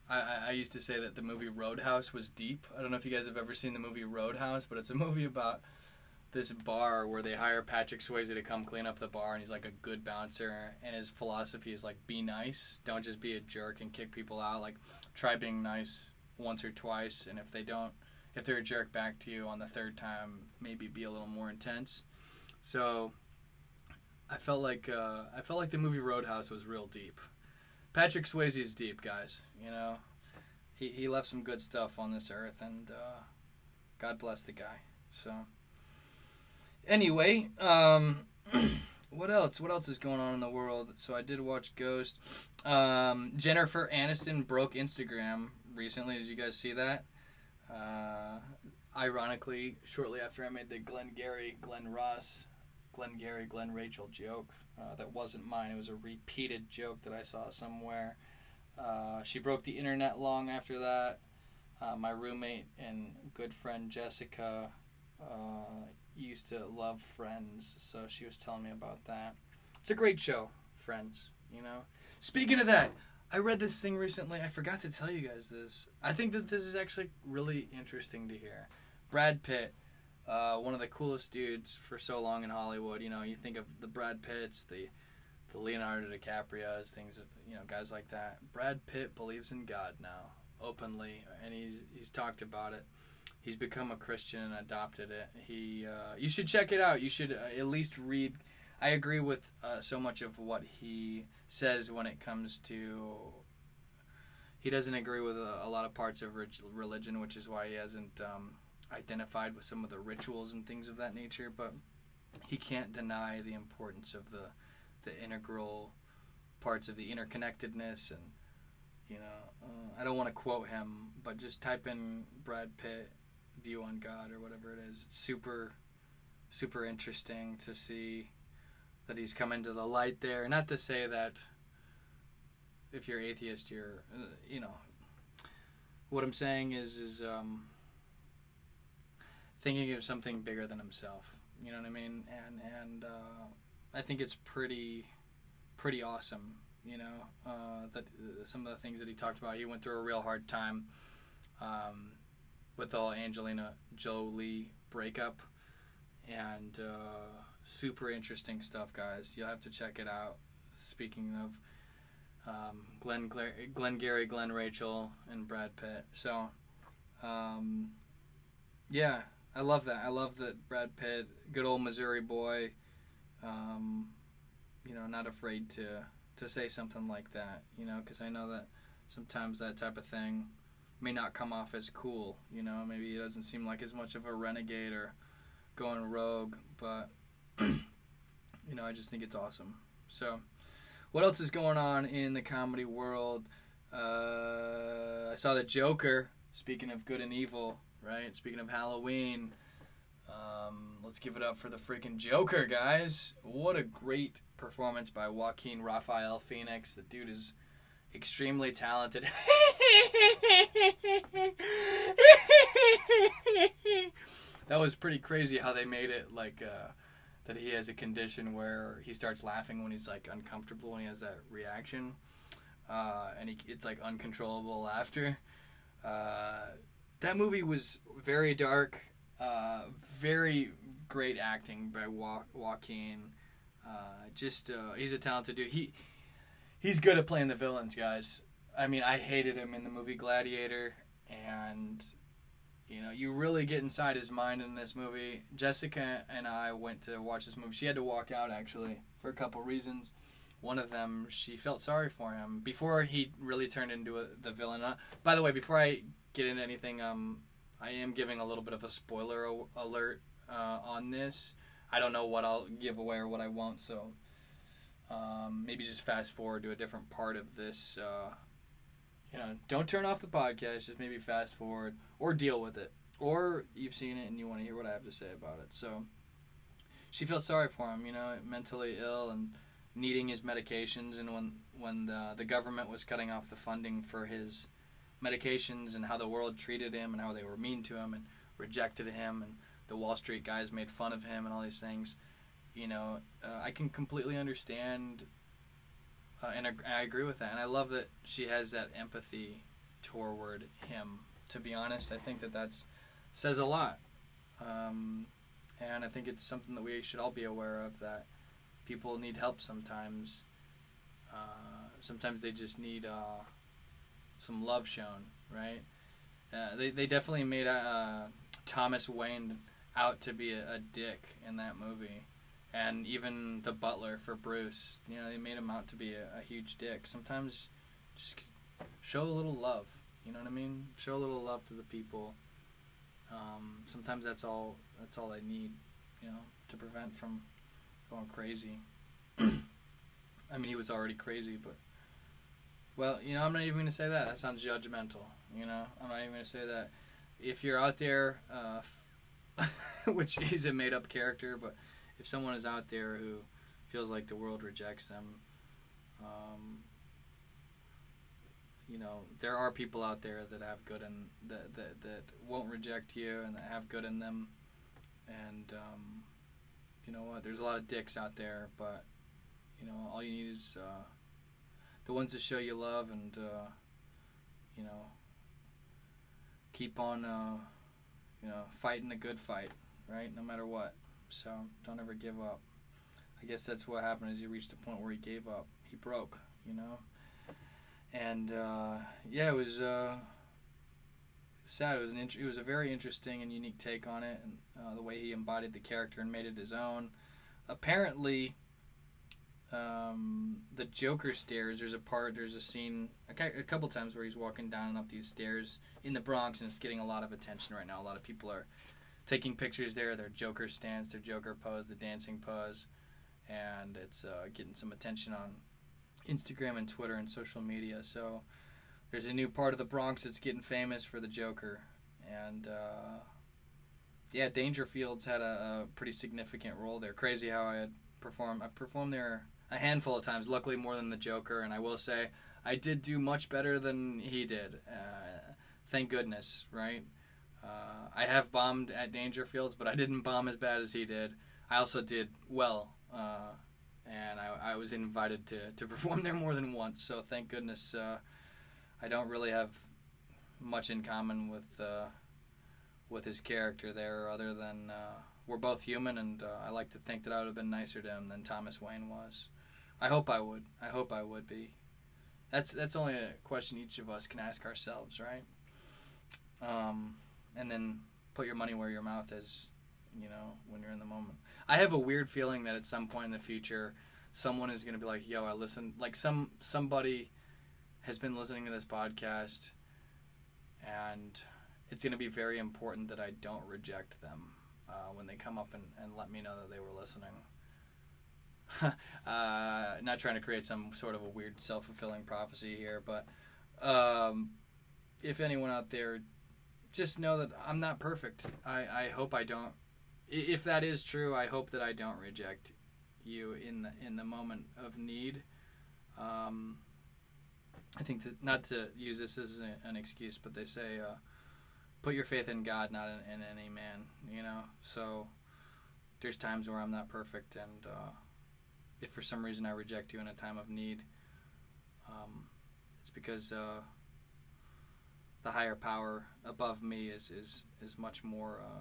I, I used to say that the movie Roadhouse was deep. I don't know if you guys have ever seen the movie Roadhouse, but it's a *laughs* movie about this bar where they hire Patrick Swayze to come clean up the bar, and he's like a good bouncer. And his philosophy is like, be nice, don't just be a jerk and kick people out. Like, try being nice once or twice, and if they don't, if they're a jerk back to you on the third time, maybe be a little more intense. So, I felt like uh, I felt like the movie Roadhouse was real deep. Patrick Swayze is deep, guys. You know, he he left some good stuff on this earth, and uh, God bless the guy. So, anyway, um, *clears throat* what else? What else is going on in the world? So I did watch Ghost. Um, Jennifer Aniston broke Instagram recently. Did you guys see that? Uh, ironically, shortly after I made the Glenn Gary, Glenn Ross, Glenn Gary, Glenn Rachel joke. Uh, that wasn't mine. It was a repeated joke that I saw somewhere. Uh, she broke the internet long after that. Uh, my roommate and good friend Jessica uh, used to love Friends, so she was telling me about that. It's a great show, Friends. You know. Speaking of that, I read this thing recently. I forgot to tell you guys this. I think that this is actually really interesting to hear. Brad Pitt, uh, one of the coolest dudes for so long in Hollywood. You know, you think of the Brad Pitts, the the Leonardo DiCaprio's, things, you know, guys like that. Brad Pitt believes in God now openly, and he's he's talked about it. He's become a Christian and adopted it. He, uh, you should check it out. You should uh, at least read. I agree with uh, so much of what he says when it comes to. He doesn't agree with a, a lot of parts of religion, which is why he hasn't um, identified with some of the rituals and things of that nature. But he can't deny the importance of the the integral parts of the interconnectedness and you know uh, I don't want to quote him, but just type in Brad Pitt view on God or whatever it is. It's super super interesting to see that he's come into the light there. Not to say that if you're atheist, you're uh, you know what I'm saying is is um, thinking of something bigger than himself. You know what I mean? And and uh, I think it's pretty pretty awesome. You know uh, that uh, some of the things that he talked about. He went through a real hard time um, with the Angelina Jolie breakup, and uh, super interesting stuff, guys. You'll have to check it out. Speaking of um, Glenn, Glenn Gary, Glenn Rachel, and Brad Pitt. So, um, yeah, I love that. I love that Brad Pitt, good old Missouri boy, um, you know, not afraid to to say something like that. You know, because I know that sometimes that type of thing may not come off as cool. You know, maybe he doesn't seem like as much of a renegade or going rogue, but *clears throat* you know, I just think it's awesome. So, what else is going on in the comedy world? Uh, I saw the Joker. Speaking of good and evil, right? Speaking of Halloween, um, let's give it up for the freaking Joker, guys. What a great performance by Joaquin Rafael Phoenix. The dude is extremely talented. *laughs* that was pretty crazy how they made it like uh, that he has a condition where he starts laughing when he's like uncomfortable and he has that reaction uh, and he, it's like uncontrollable laughter uh, that movie was very dark, uh, very great acting by jo- Joaquin. Uh, just uh, he's a talented dude. He he's good at playing the villains, guys. I mean, I hated him in the movie Gladiator, and you know, you really get inside his mind in this movie. Jessica and I went to watch this movie. She had to walk out actually for a couple reasons. One of them, she felt sorry for him before he really turned into a, the villain. Uh, by the way, before I get into anything, um, I am giving a little bit of a spoiler alert uh, on this. I don't know what I'll give away or what I won't. So um, maybe just fast forward to a different part of this. Uh, you know, don't turn off the podcast. Just maybe fast forward or deal with it, or you've seen it and you want to hear what I have to say about it. So she felt sorry for him. You know, mentally ill and needing his medications, and when when the the government was cutting off the funding for his medications and how the world treated him and how they were mean to him and rejected him and the Wall Street guys made fun of him and all these things. You know, uh, I can completely understand, uh, and I agree with that. And I love that she has that empathy toward him. To be honest, I think that that's says a lot, um, and I think it's something that we should all be aware of. That people need help sometimes. Uh, sometimes they just need uh, some love shown, right? Uh, they they definitely made uh, Thomas Wayne out to be a, a, dick in that movie, and even the butler for Bruce, you know, they made him out to be a, a huge dick. Sometimes, just show a little love. You know what I mean? Show a little love to the people. Um, sometimes that's all. That's all they need. You know, to prevent from going crazy. *clears throat* I mean, he was already crazy, but well, you know, I'm not even going to say that. That sounds judgmental. You know, I'm not even going to say that. If you're out there, uh, *laughs* which he's a made up character, but if someone is out there who feels like the world rejects them, um, you know, there are people out there that have good and that, that that won't reject you and that have good in them, and um, you know what? There's a lot of dicks out there, but you know, all you need is uh, the ones that show you love and uh, you know keep on uh, you know fighting a good fight right? No matter what. So don't ever give up. I guess that's what happened is he reached a point where he gave up. He broke you know? And uh, yeah it was uh, sad. It was an int- it was a very interesting and unique take on it and uh, the way he embodied the character and made it his own. Apparently um, the Joker stairs. There's a part. There's a scene a, a couple times where he's walking down and up these stairs in the Bronx, and it's getting a lot of attention right now. A lot of people are taking pictures there. Their Joker stance, their Joker pose, the dancing pose, and it's uh, getting some attention on Instagram and Twitter and social media. So there's a new part of the Bronx that's getting famous for the Joker, and uh, yeah, Dangerfields had a, a pretty significant role there. Crazy how I had performed. I performed there a handful of times. Luckily, more than the Joker. And I will say, I did do much better than he did. Uh, thank goodness, right? Uh, I have bombed at Dangerfields, but I didn't bomb as bad as he did. I also did well, uh, and I, I, was invited to, to *laughs* perform there more than once. So thank goodness uh, I don't really have much in common with uh, with his character there, other than uh, we're both human, and I like to think that I would have been nicer to him than Thomas Wayne was. I hope I would. I hope I would be. That's that's only a question each of us can ask ourselves, right? Um, and then put your money where your mouth is, you know, when you're in the moment. I have a weird feeling that at some point in the future, someone is going to be like, "Yo, I listen." Like some somebody has been listening to this podcast, and it's going to be very important that I don't reject them uh, when they come up and, and let me know that they were listening. *laughs* uh, not trying to create some sort of a weird self fulfilling prophecy here, but um, if anyone out there, just know that I'm not perfect. I, I hope I don't. If that is true, I hope that I don't reject you in the in the moment of need. Um, I think that not to use this as an excuse, but they say, uh, "Put your faith in God, not in, in, any man." You know, so there's times where I'm not perfect, and uh, if for some reason I reject you in a time of need, um, it's because uh, the higher power above me is is is much more uh,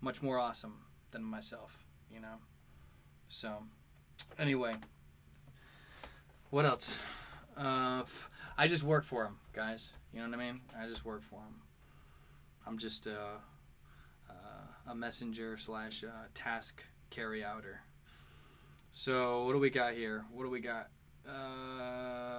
much more awesome than myself. You know. So, anyway, what else? Uh, I just work for him, guys. You know what I mean? I just work for him. I'm just a, a messenger slash task carry outer. So what do we got here? What do we got? Uh,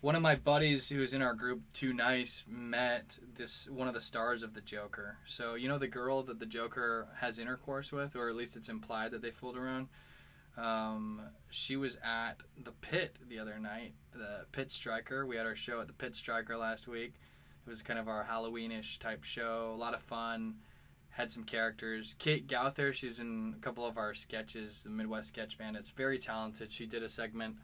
one of my buddies who's in our group, Too Nice, met this one of the stars of the Joker. So you know the girl that the Joker has intercourse with, or at least it's implied that they fooled around. Um, she was at the Pit the other night, the Pit Striker. We had our show at the Pit Striker last week. It was kind of our Halloweenish type show. A lot of fun. Had some characters. Kate Gauther, she's in a couple of our sketches, the Midwest Sketch Band. It's Very talented. She did a segment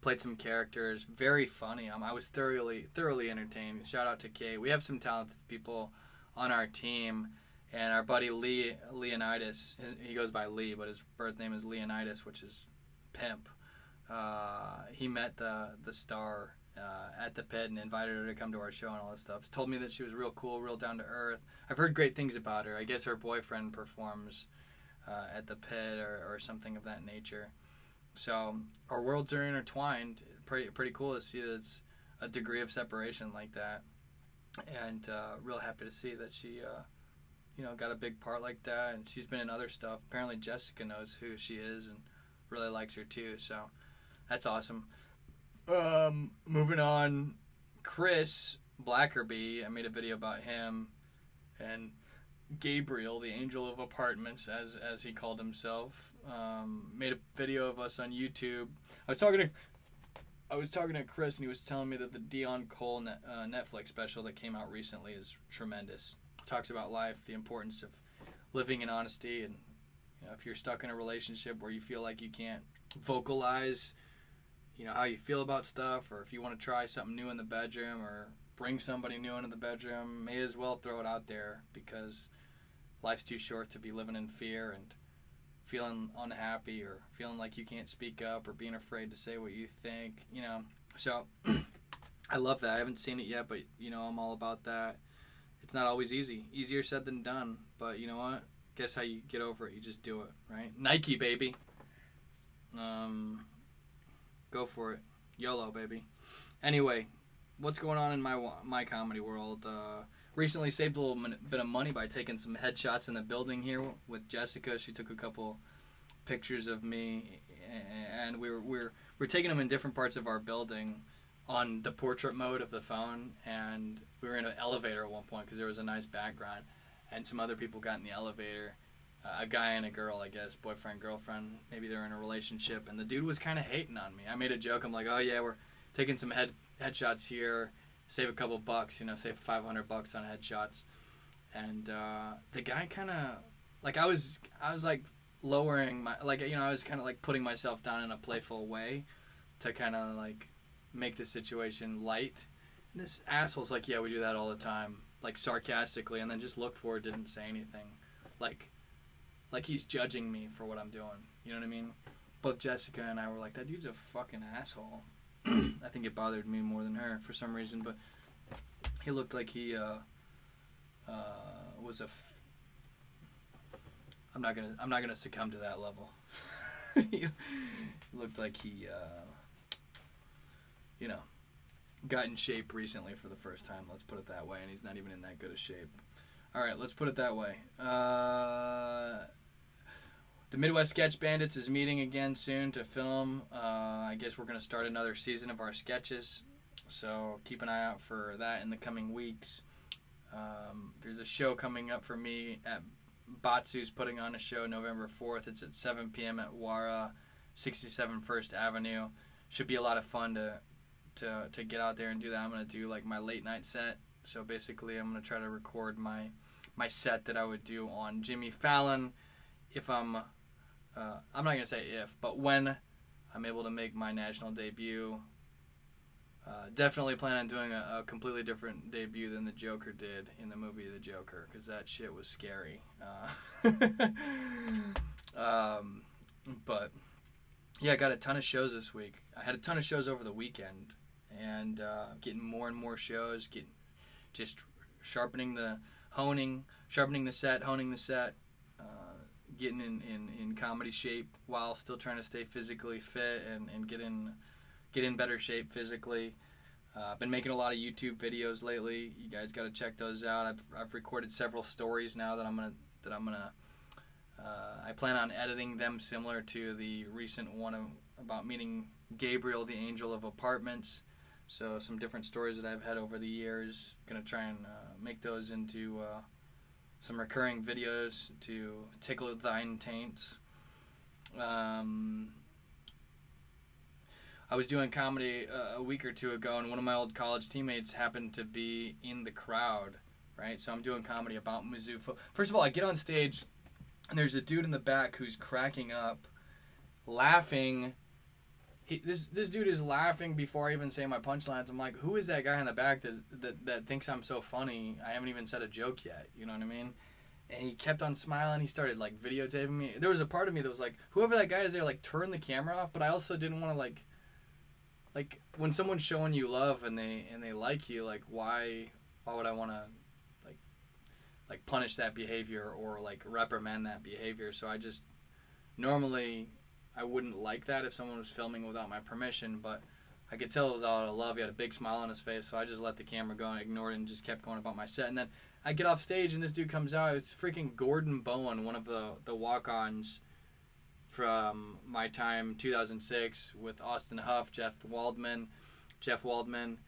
played some characters. Very funny. Um, I was thoroughly thoroughly entertained. Shout out to Kate. We have some talented people on our team, and our buddy Lee Leonidas. His, he goes by Lee, but his birth name is Leonidas, which is pimp. Uh, he met the the star uh, at the pit and invited her to come to our show and all this stuff. Told me that she was real cool, real down to earth. I've heard great things about her. I guess her boyfriend performs uh, at the pit or, or something of that nature. So our worlds are intertwined. Pretty pretty cool to see that it's a degree of separation like that, and uh, real happy to see that she, uh, you know, got a big part like that. And she's been in other stuff. Apparently Jessica knows who she is and really likes her too. So that's awesome. Um, moving on, Chris Blackerby. I made a video about him and Gabriel, the angel of apartments, as as he called himself um, made a video of us on YouTube. I was talking to I was talking to Chris, and he was telling me that the Deon Cole net, uh, Netflix special that came out recently is tremendous. Talks about life, the importance of living in honesty, and you know, if you're stuck in a relationship where you feel like you can't vocalize, you know how you feel about stuff, or if you want to try something new in the bedroom, or bring somebody new into the bedroom, may as well throw it out there because life's too short to be living in fear and feeling unhappy or feeling like you can't speak up or being afraid to say what you think, you know. So *clears throat* I love that. I haven't seen it yet, but you know, I'm all about that. It's not always easy. Easier said than done, but you know what? Guess how you get over it? You just do it, right? Nike, baby. Um go for it. YOLO, baby. Anyway, what's going on in my my comedy world? Uh recently saved a little bit of money by taking some headshots in the building here with Jessica. She took a couple pictures of me, and we were we were, we are taking them in different parts of our building on the portrait mode of the phone, and we were in an elevator at one point because there was a nice background, and some other people got in the elevator. A guy and a girl, I guess, boyfriend, girlfriend. Maybe they're in a relationship, and the dude was kind of hating on me. I made a joke. I'm like, "Oh yeah, we're taking some head headshots here." save a couple bucks, you know, save 500 bucks on headshots. And uh, the guy kind of, like, I was, I was like lowering my, like, you know, I was kind of like putting myself down in a playful way to kind of like make the situation light. And this asshole's like, yeah, we do that all the time, like sarcastically, and then just looked forward, didn't say anything, like, like he's judging me for what I'm doing. You know what I mean? Both Jessica and I were like, that dude's a fucking asshole. *clears throat* I think it bothered me more than her for some reason, but he looked like he uh, uh, was a. F- I'm not gonna. I'm not gonna succumb to that level. *laughs* he looked like he, uh, you know, got in shape recently for the first time. Let's put it that way, and he's not even in that good a shape. All right, let's put it that way. Uh, the Midwest Sketch Bandits is meeting again soon to film. Uh, I guess we're going to start another season of our sketches, so keep an eye out for that in the coming weeks. Um, there's a show coming up for me at Batsu's putting on a show November 4th. It's at 7 p.m. at Wara, 67 First Avenue. Should be a lot of fun to to to get out there and do that. I'm gonna do like my late night set. So basically, I'm gonna try to record my my set that I would do on Jimmy Fallon if I'm uh, I'm not gonna say if, but when I'm able to make my national debut. Uh, definitely plan on doing a, a, completely different debut than the Joker did in the movie The Joker, because that shit was scary. Uh, *laughs* um, but yeah, I got a ton of shows this week. I had a ton of shows over the weekend, and uh, getting more and more shows. Getting just sharpening the honing, sharpening the set, honing the set, getting in, in, in comedy shape while still trying to stay physically fit and, and get in get in better shape physically. Uh, I've been making a lot of YouTube videos lately. You guys got to check those out. I've, I've recorded several stories now that I'm gonna that I'm gonna. Uh, I plan on editing them similar to the recent one about meeting Gabriel, the angel of apartments. So some different stories that I've had over the years. Gonna try and uh, make those into uh, some recurring videos to tickle thine taints. Um, I was doing comedy uh, a week or two ago, and one of my old college teammates happened to be in the crowd. Right, so I'm doing comedy about Mizzou. First of all, I get on stage, and there's a dude in the back who's cracking up, laughing. He, this this dude is laughing before I even say my punchlines. I'm like, who is that guy in the back that, that that thinks I'm so funny? I haven't even said a joke yet. You know what I mean? And he kept on smiling. He started like videotaping me. There was a part of me that was like, whoever that guy is there, like turn the camera off. But I also didn't want to like, like when someone's showing you love and they and they like you, like why why would I want to like like punish that behavior or like reprimand that behavior? So I just normally I wouldn't like that if someone was filming without my permission, but I could tell it was all out of love. He had a big smile on his face, so I just let the camera go and ignored it and just kept going about my set. And then I get off stage and this dude comes out. It's freaking Gordon Bowen, one of the the walk-ons from my time 2006 with Austin Huff, Jeff Waldman, Jeff Waldman,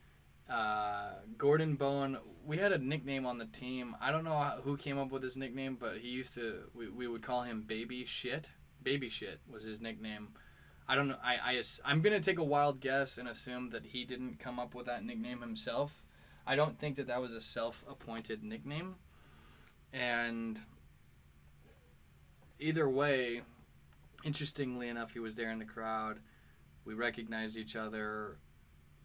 uh, Gordon Bowen. We had a nickname on the team. I don't know who came up with his nickname, but he used to. We, we would call him Baby Shit. Baby Shit was his nickname. I don't know. I, I I'm gonna take a wild guess and assume that he didn't come up with that nickname himself. I don't think that that was a self-appointed nickname. And either way, interestingly enough, he was there in the crowd. We recognized each other,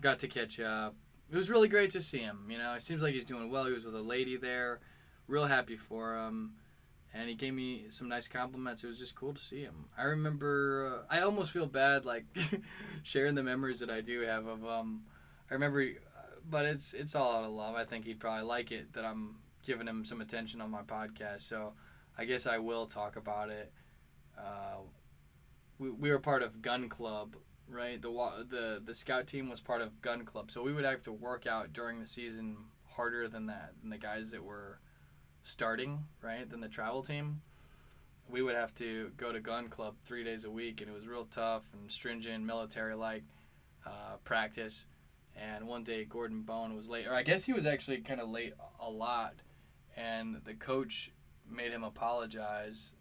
got to catch up. It was really great to see him. You know, it seems like he's doing well. He was with a lady there, real happy for him, and he gave me some nice compliments. It was just cool to see him. I remember. Uh, I almost feel bad like *laughs* sharing the memories that I do have of um. I remember, uh, but it's it's all out of love. I think he'd probably like it that I'm giving him some attention on my podcast. So I guess I will talk about it. Uh, we, we were part of Gun Club, right? The the the scout team was part of Gun Club, so we would have to work out during the season harder than that than the guys that were starting, right? Than the travel team. We would have to go to Gun Club three days a week, and it was real tough and stringent, military like uh, practice. And one day Gordon Bowen was late, or I guess he was actually kind of late a lot, and the coach made him apologize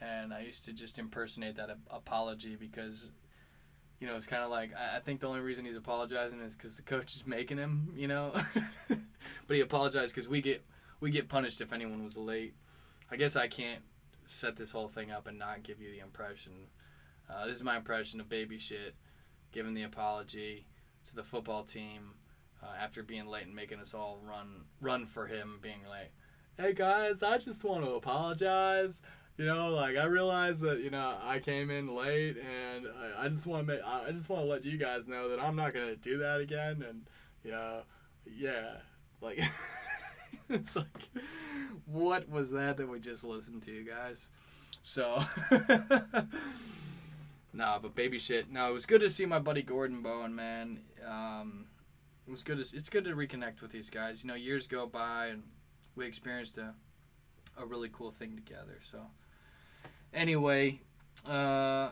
and I used to just impersonate that apology because, you know, it's kind of like I think the only reason he's apologizing is because the coach is making him, you know. *laughs* but he apologized because we get we get punished if anyone was late. I guess I can't set this whole thing up and not give you the impression. Uh, this is my impression of baby shit, giving the apology to the football team uh, after being late and making us all run run for him, being like, "Hey guys, I just want to apologize." you know, like I realize that you know I came in late, and I, I just want to make I just want to let you guys know that I'm not gonna do that again, and you know, yeah, like *laughs* *laughs* it's like what was that that we just listened to, you guys? So. *laughs* nah, but baby shit. No, it was good to see my buddy Gordon Bowen, man. Um, it was good. To, it's good to reconnect with these guys. You know, years go by, and we experienced a a really cool thing together. So, anyway, uh,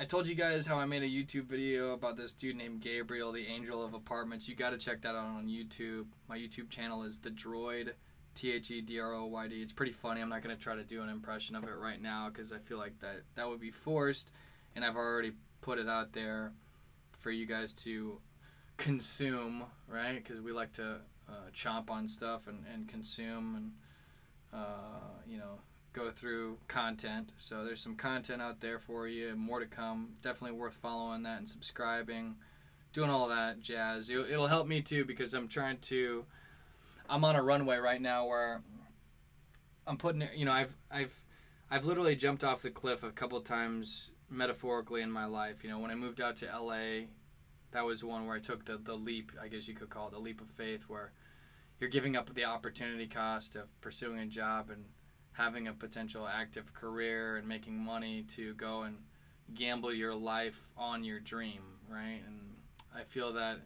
I told you guys how I made a YouTube video about this dude named Gabriel, the Angel of Apartments. You got to check that out on YouTube. My YouTube channel is the Droyd, T H E D R O Y D. It's pretty funny. I'm not gonna try to do an impression of it right now because I feel like that that would be forced, and I've already put it out there for you guys to consume, right? Because we like to uh, chomp on stuff and, and consume and uh, you know go through content. So there's some content out there for you, more to come. Definitely worth following that and subscribing, doing all that jazz. It'll, help me too because I'm trying to. I'm on a runway right now where I'm putting it. You know, I've I've I've literally jumped off the cliff a couple times metaphorically in my life. You know, when I moved out to LA, that was one where I took the the leap. I guess you could call it the leap of faith, where you're giving up the opportunity cost of pursuing a job and having a potential active career and making money to go and gamble your life on your dream, right? And I feel that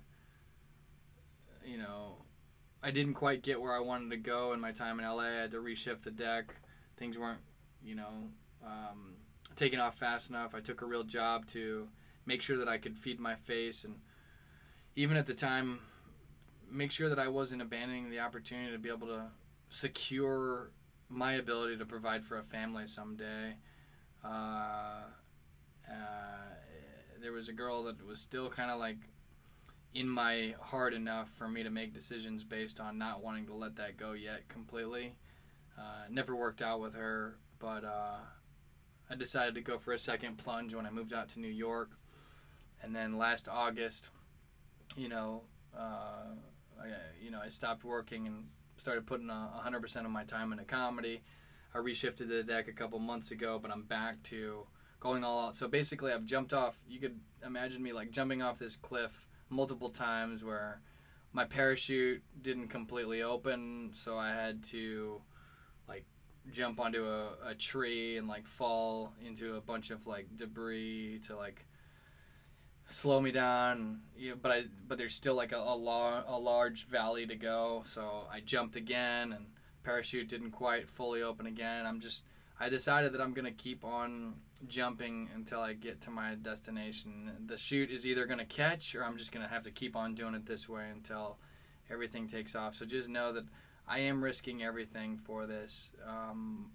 you know I didn't quite get where I wanted to go in my time in LA. I had to reshift the deck. Things weren't, you know, um, taking off fast enough. I took a real job to make sure that I could feed my face and even at the time, make sure that I wasn't abandoning the opportunity to be able to secure my ability to provide for a family someday. Uh, uh, there was a girl that was still kind of like in my heart enough for me to make decisions based on not wanting to let that go yet completely. Uh, never worked out with her, but uh, I decided to go for a second plunge when I moved out to New York. And then last August, you know, uh, I, you know, I stopped working and started putting uh, a 100% of my time into comedy. I reshifted the deck a couple months ago, but I'm back to going all out. So basically, I've jumped off. You could imagine me like jumping off this cliff multiple times where my parachute didn't completely open, so I had to like jump onto a, a tree and like fall into a bunch of like debris to like slow me down. Yeah, but I but there's still like a a, lar- a large valley to go, so I jumped again and parachute didn't quite fully open again. I'm just I decided that I'm gonna keep on jumping until I get to my destination. The chute is either gonna catch or I'm just gonna have to keep on doing it this way until everything takes off. So just know that I am risking everything for this. Um,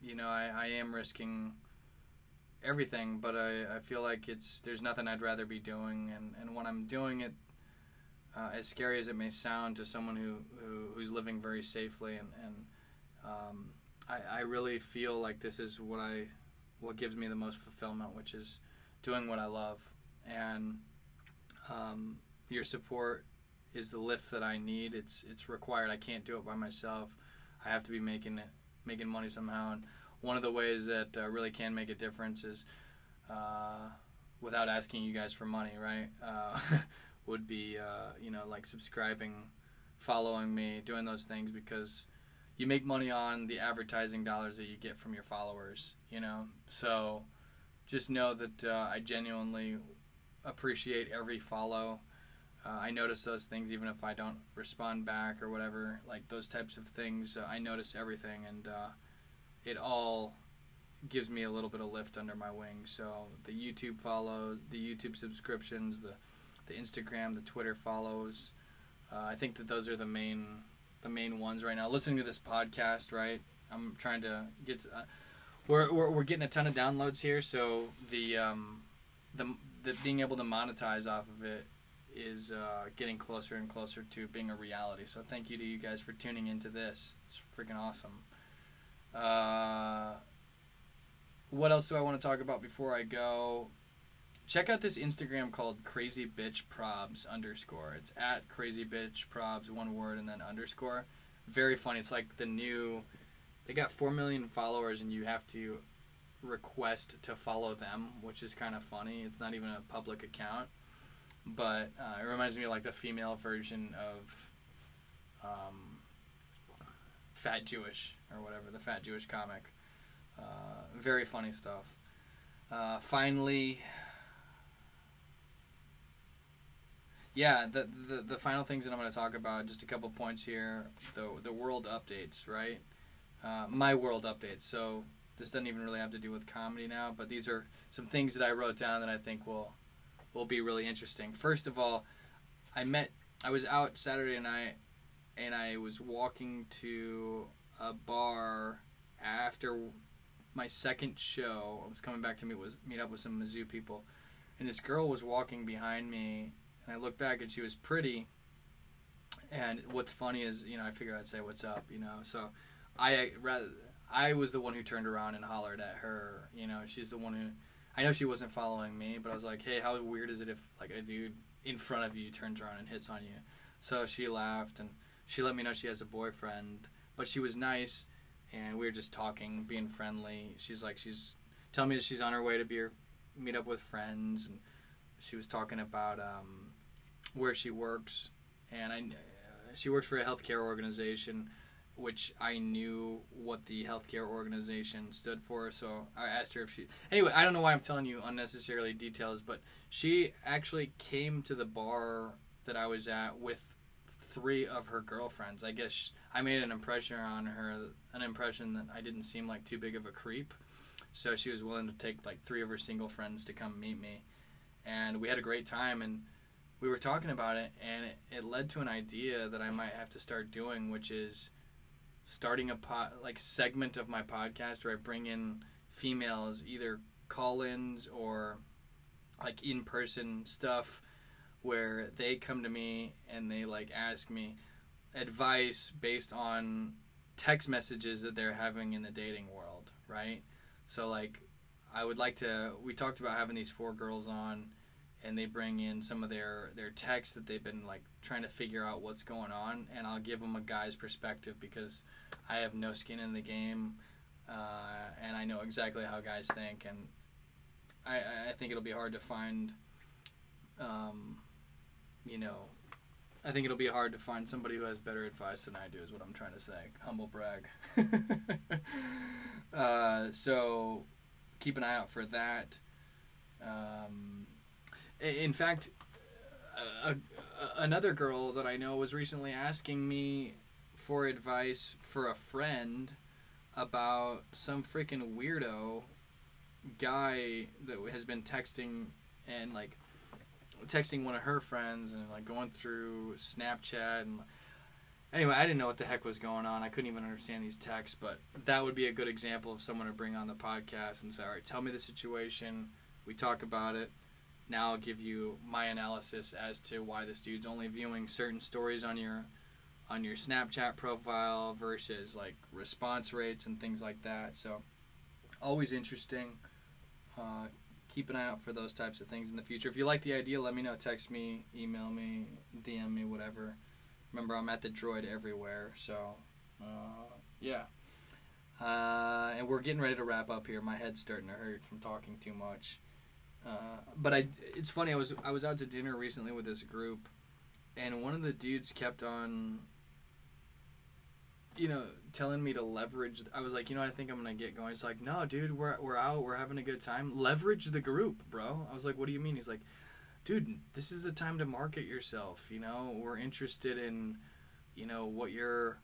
you know, I, I am risking everything, but I, I feel like it's there's nothing I'd rather be doing, and, and when I'm doing it, uh, as scary as it may sound to someone who, who who's living very safely, and and um, I, I really feel like this is what I what gives me the most fulfillment, which is doing what I love, and um, your support is the lift that I need. It's it's required. I can't do it by myself. I have to be making it making money somehow, and one of the ways that uh, really can make a difference is uh, without asking you guys for money, right? Uh, *laughs* would be uh, you know like subscribing, following me, doing those things because you make money on the advertising dollars that you get from your followers. You know, so just know that uh, I genuinely appreciate every follow. Uh, I notice those things even if I don't respond back or whatever. Like those types of things, uh, I notice everything, and uh, it all gives me a little bit of lift under my wing. So the YouTube follows, the YouTube subscriptions, the the Instagram, the Twitter follows. Uh, I think that those are the main the main ones right now. Listening to this podcast, right? I'm trying to get. To, uh, we're, we're we're getting a ton of downloads here, so the um, the the being able to monetize off of it is uh, getting closer and closer to being a reality. So thank you to you guys for tuning into this. It's freaking awesome. Uh, what else do I want to talk about before I go? Check out this Instagram called Crazy Bitch Probs underscore. It's at Crazy Bitch Probs, one word and then underscore. Very funny. It's like the new. They got four million followers, and you have to request to follow them, which is kind of funny. It's not even a public account, but uh, it reminds me of like the female version of um, Fat Jewish or whatever, the Fat Jewish comic. Uh, very funny stuff. Uh, finally, yeah, the, the the final things that I'm going to talk about, just a couple points here. The the world updates, right? Uh, my world updates. So this doesn't even really have to do with comedy now, but these are some things that I wrote down that I think will will be really interesting. First of all, I met I was out Saturday night and I was walking to a bar after my second show. I was coming back to meet was meet up with some Mizzou people, and this girl was walking behind me, and I looked back and she was pretty. And what's funny is, you know, I figured I'd say what's up, you know. So, I rather I was the one who turned around and hollered at her. You know, she's the one who. I know she wasn't following me, but I was like, "Hey, how weird is it if like a dude in front of you turns around and hits on you?" So she laughed and she let me know she has a boyfriend, but she was nice, and we were just talking, being friendly. She's like, she's telling me that she's on her way to be her, meet up with friends, and she was talking about um, where she works, and I, she works for a healthcare organization which I knew what the healthcare organization stood for. So I asked her if she. Anyway, I don't know why I'm telling you unnecessarily details, but she actually came to the bar that I was at with three of her girlfriends. I guess I made an impression on her, an impression that I didn't seem like too big of a creep. So she was willing to take like three of her single friends to come meet me, and we had a great time. And we were talking about it, and it, it led to an idea that I might have to start doing, which is starting a pod, like segment of my podcast where I bring in females, either call-ins or like in-person stuff, where they come to me and they like ask me advice based on text messages that they're having in the dating world, right? So like I would like to we talked about having these four girls on and they bring in some of their their texts that they've been like trying to figure out what's going on and I'll give them a guy's perspective because I have no skin in the game uh, and I know exactly how guys think and I, I think it'll be hard to find um, you know I think it'll be hard to find somebody who has better advice than I do is what I'm trying to say. Humble brag. *laughs* Uh, so keep an eye out for that. Um, in fact, a, a, another girl that I know was recently asking me for advice for a friend about some freaking weirdo guy that has been texting and like texting one of her friends and like going through Snapchat and anyway, I didn't know what the heck was going on. I couldn't even understand these texts, but that would be a good example of someone to bring on the podcast and say, "All right, tell me the situation. We talk about it now I'll give you my analysis as to why this dude's only viewing certain stories on your on your Snapchat profile versus like response rates and things like that. So always interesting. Uh, keep an eye out for those types of things in the future. If you like the idea, let me know. Text me, email me, DM me, whatever. Remember, I'm at the Droyd everywhere. So uh, yeah. Uh, and we're getting ready to wrap up here. My head's starting to hurt from talking too much. Uh, but I, it's funny. I was I was out to dinner recently with this group, and one of the dudes kept on, you know, telling me to leverage. I was like, you know, I think I'm gonna get going. He's like, no, dude, we're we're out, we're having a good time. Leverage the group, bro. I was like, what do you mean? He's like, dude, this is the time to market yourself. You know, we're interested in, you know, what you're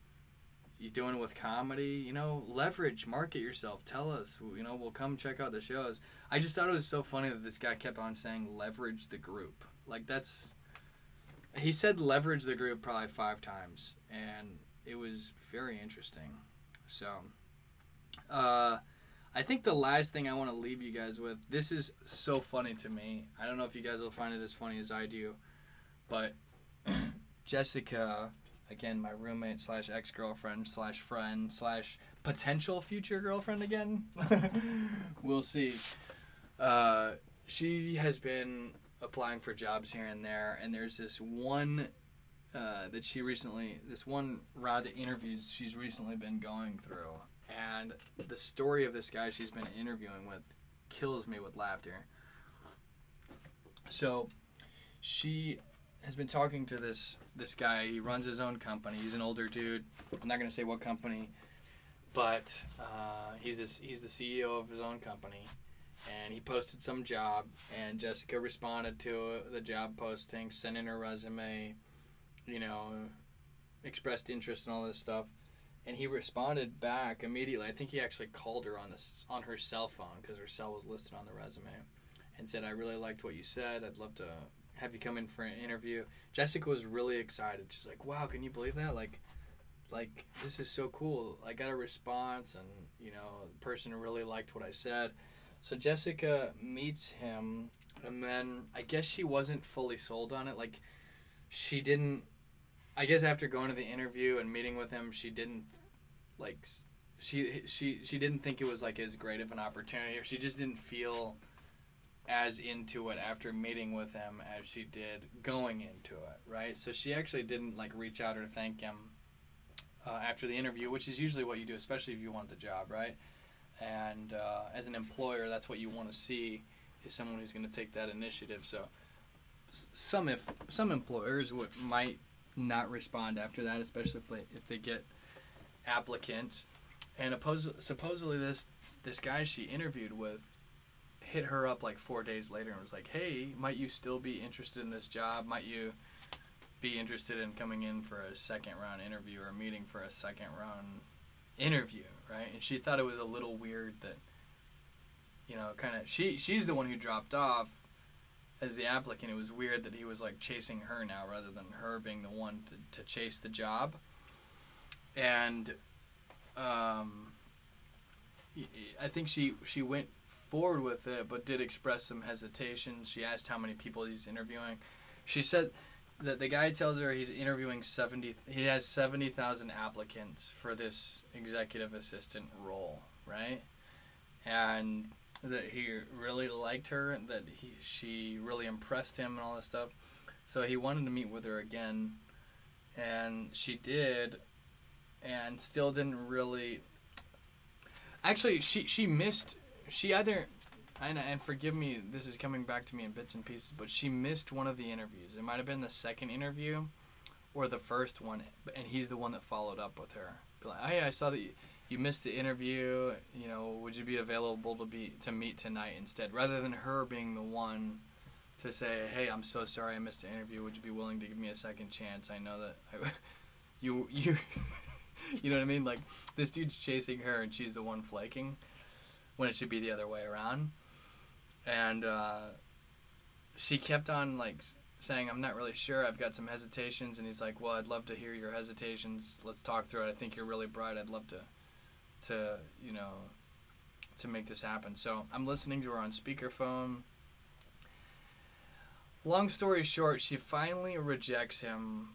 you doing with comedy you know leverage market yourself tell us you know we'll come check out the shows i just thought it was so funny that this guy kept on saying leverage the group like that's he said leverage the group probably five times and it was very interesting so uh i think the last thing i want to leave you guys with this is so funny to me i don't know if you guys will find it as funny as i do but *clears throat* jessica again my roommate slash ex girlfriend slash friend slash potential future girlfriend again. *laughs* we'll see. Uh, she has been applying for jobs here and there, and there's this one uh, that she recently, this one round of interviews she's recently been going through, and the story of this guy she's been interviewing with kills me with laughter. So, she has been talking to this this guy. He runs his own company. He's an older dude. I'm not gonna say what company, but uh, he's a, he's the CEO of his own company, and he posted some job. And Jessica responded to the job posting, sent in her resume, you know, expressed interest in all this stuff. And he responded back immediately. I think he actually called her on this on her cell phone because her cell was listed on the resume, and said, "I really liked what you said. I'd love to have you come in for an interview. Jessica was really excited. She's like, "Wow, can you believe that? Like, like this is so cool. I got a response, and you know, the person really liked what I said." So Jessica meets him, and then I guess she wasn't fully sold on it. Like, she didn't. I guess after going to the interview and meeting with him, she didn't like. She she she didn't think it was like as great of an opportunity, or she just didn't feel as into it after meeting with him as she did going into it, right? So she actually didn't like reach out or thank him uh, after the interview, which is usually what you do, especially if you want the job, right? And uh, as an employer, that's what you want to see is someone who's going to take that initiative. So some if some employers would might not respond after that, especially if they if they get applicants. And oppose, supposedly this this guy she interviewed with hit her up like four days later and was like, "Hey, might you still be interested in this job? Might you be interested in coming in for a second round interview or meeting for a second round interview?" Right? And she thought it was a little weird that, you know, kind of she she's the one who dropped off, as the applicant, it was weird that he was like chasing her now rather than her being the one to, to chase the job. And um, I think she she went forward with it, but did express some hesitation. She asked how many people he's interviewing. She said that the guy tells her he's interviewing 70 he has 70,000 applicants for this executive assistant role, right? And that he really liked her and that he she really impressed him and all this stuff. So he wanted to meet with her again and she did and still didn't really actually she she missed she either and, and forgive me this is coming back to me in bits and pieces but she missed one of the interviews it might have been the second interview or the first one and he's the one that followed up with her Be like oh, hey i saw that you, you missed the interview you know would you be available to be to meet tonight instead rather than her being the one to say hey i'm so sorry i missed the interview would you be willing to give me a second chance i know that I, *laughs* you you *laughs* you know what i mean like this dude's chasing her and she's the one flaking when it should be the other way around. And uh, she kept on like saying, "I'm not really sure. I've got some hesitations." And he's like, "Well, I'd love to hear your hesitations. Let's talk through it. I think you're really bright. I'd love to, to you know, to make this happen." So I'm listening to her on speakerphone. Long story short, she finally rejects him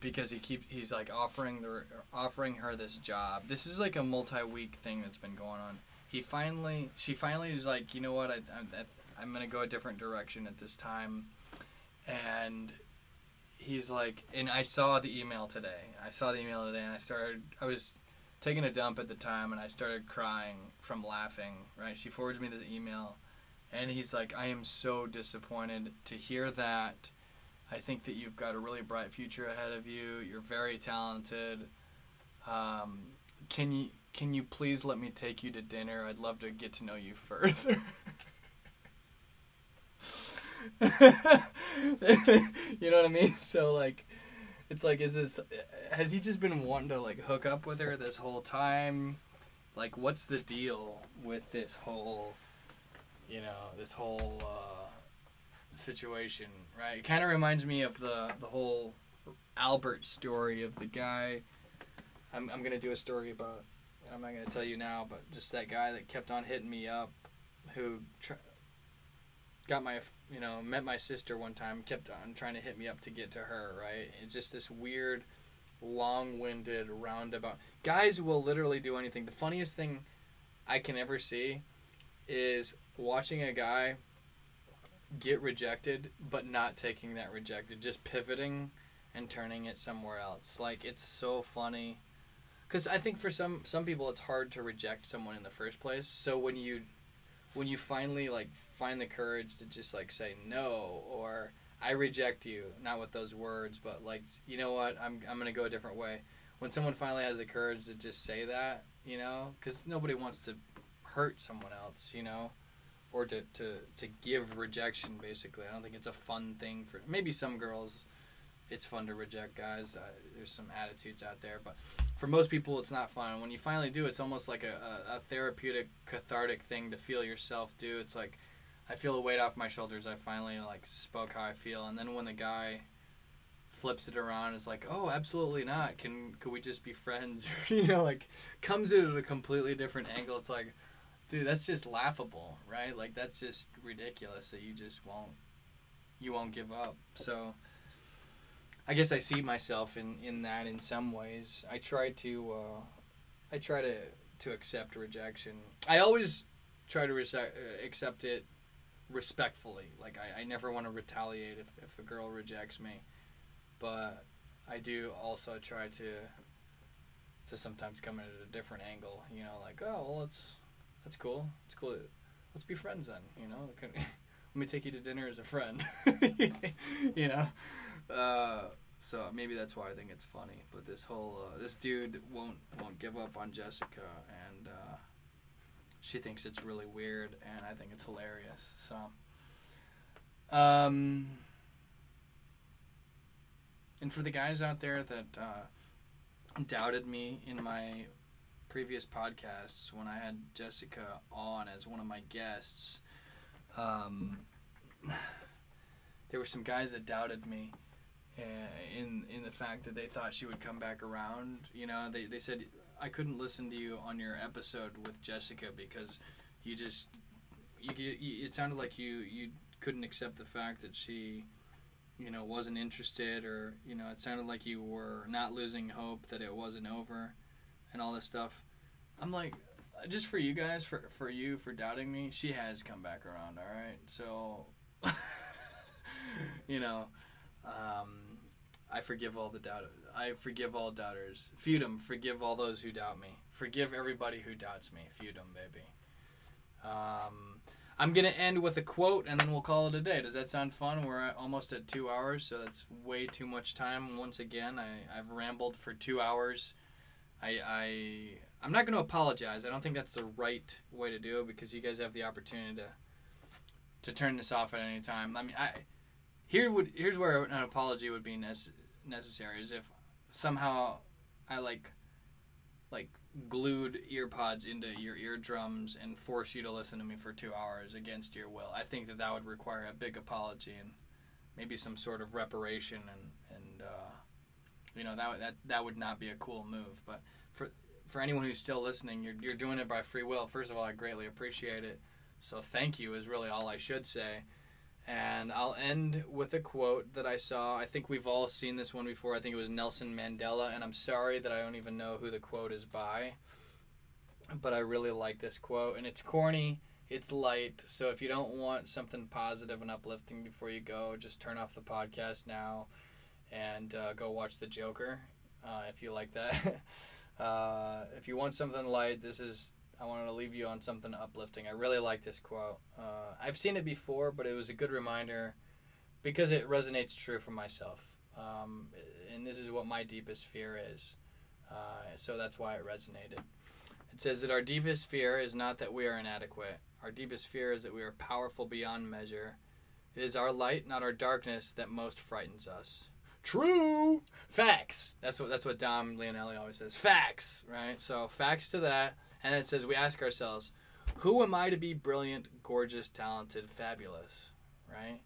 because he keep he's like offering the offering her this job. This is like a multi-week thing that's been going on he finally she finally is like you know what I, I i'm gonna go a different direction at this time and he's like and i saw the email today i saw the email today and i started i was taking a dump at the time and i started crying from laughing right she forwards me the email and he's like i am so disappointed to hear that i think that you've got a really bright future ahead of you you're very talented um, can you can you please let me take you to dinner? I'd love to get to know you further. *laughs* *laughs* you know what I mean? So like it's like is this has he just been wanting to like hook up with her this whole time? Like what's the deal with this whole you know, this whole uh situation, right? It kind of reminds me of the the whole Albert story of the guy I'm I'm to do a story about I'm not gonna tell you now, but just that guy that kept on hitting me up, who tr- got my you know met my sister one time, kept on trying to hit me up to get to her. Right, it's just this weird, long-winded roundabout. Guys will literally do anything. The funniest thing I can ever see is watching a guy get rejected, but not taking that rejected, just pivoting and turning it somewhere else. Like it's so funny because I think for some some people it's hard to reject someone in the first place. So when you when you finally like find the courage to just like say no or I reject you, not with those words, but like you know what, I'm I'm gonna go a different way. When someone finally has the courage to just say that, you know, because nobody wants to hurt someone else, you know, or to, to to give rejection. Basically, I don't think it's a fun thing for maybe some girls it's fun to reject guys. Uh, there's some attitudes out there, but for most people, it's not fun. When you finally do, it's almost like a, a, a, therapeutic, cathartic thing to feel yourself do. It's like I feel a weight off my shoulders. I finally like spoke how I feel, and then when the guy flips it around, is like, oh, absolutely not. Can could we just be friends? *laughs* you know, like comes in at a completely different angle. It's like, dude, that's just laughable, right? Like that's just ridiculous that you just won't you won't give up. So I guess I see myself in, in that in some ways. I try to uh, I try to to accept rejection. I always try to rese- uh, accept it respectfully. Like I, I never want to retaliate if, if a girl rejects me, but I do also try to to sometimes come at a different angle. You know, like oh well, that's that's cool. It's cool. Let's be friends then. You know, *laughs* let me take you to dinner as a friend. *laughs* you know, uh, so maybe that's why I think it's funny. But this whole uh, this dude won't won't give up on Jessica, and uh, she thinks it's really weird, and I think it's hilarious. So, um, and for the guys out there that uh, doubted me in my previous podcasts when I had Jessica on as one of my guests, um, *sighs* there were some guys that doubted me in in the fact that they thought she would come back around. You know, they they said I couldn't listen to you on your episode with Jessica because you just you, you it sounded like you you couldn't accept the fact that she you know wasn't interested or you know it sounded like you were not losing hope that it wasn't over and all this stuff i'm like just for you guys for for you for doubting me she has come back around all right so *laughs* you know um, i forgive all the doubt i forgive all doubters feudum forgive all those who doubt me forgive everybody who doubts me feudum baby um, I'm gonna end with a quote, and then we'll call it a day. Does that sound fun? We're almost at two hours, so that's way too much time. Once again, I, I've rambled for two hours. I, I I'm not gonna apologize. I don't think that's the right way to do it because you guys have the opportunity to to turn this off at any time. I mean, I here would here's where an apology would be nece- necessary is if somehow I like like glued earpods into your eardrums and force you to listen to me for two hours against your will. I think that that would require a big apology and maybe some sort of reparation and and uh, you know that that that would not be a cool move. But for for anyone who's still listening, you're you're doing it by free will. First of all, I greatly appreciate it. So thank you is really all I should say. And I'll end with a quote that I saw. I think we've all seen this one before. I think it was Nelson Mandela, and I'm sorry that I don't even know who the quote is by. But I really like this quote, and it's corny, it's light. So if you don't want something positive and uplifting before you go, just turn off the podcast now and uh, go watch The Joker uh, if you like that. *laughs* uh, if you want something light, this is I wanted to leave you on something uplifting. I really like this quote. Uh, I've seen it before, but it was a good reminder because it resonates true for myself. Um, and this is what my deepest fear is. Uh, so that's why it resonated. It says that our deepest fear is not that we are inadequate. Our deepest fear is that we are powerful beyond measure. It is our light, not our darkness, that most frightens us. True. Facts. That's what that's what Dom Leonelli always says. Facts, right? So facts to that. And it says we ask ourselves, who am I to be brilliant, gorgeous, talented, fabulous? Right?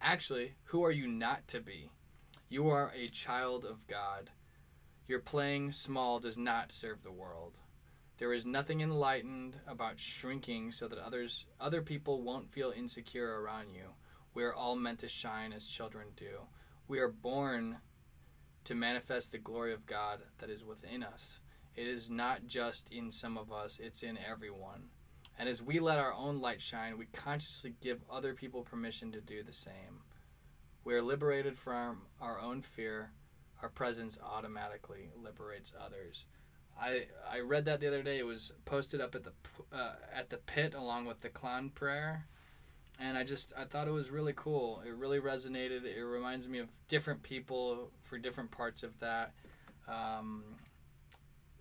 Actually, who are you not to be? You are a child of God. Your playing small does not serve the world. There is nothing enlightened about shrinking so that others other people won't feel insecure around you. We are all meant to shine as children do. We are born to manifest the glory of God that is within us. It is not just in some of us, it's in everyone. And as we let our own light shine, we consciously give other people permission to do the same. We are liberated from our own fear. Our presence automatically liberates others. I I read that the other day. It was posted up at the uh, at the pit along with the clown prayer, and I just I thought it was really cool. It really resonated. It reminds me of different people for different parts of that. Um,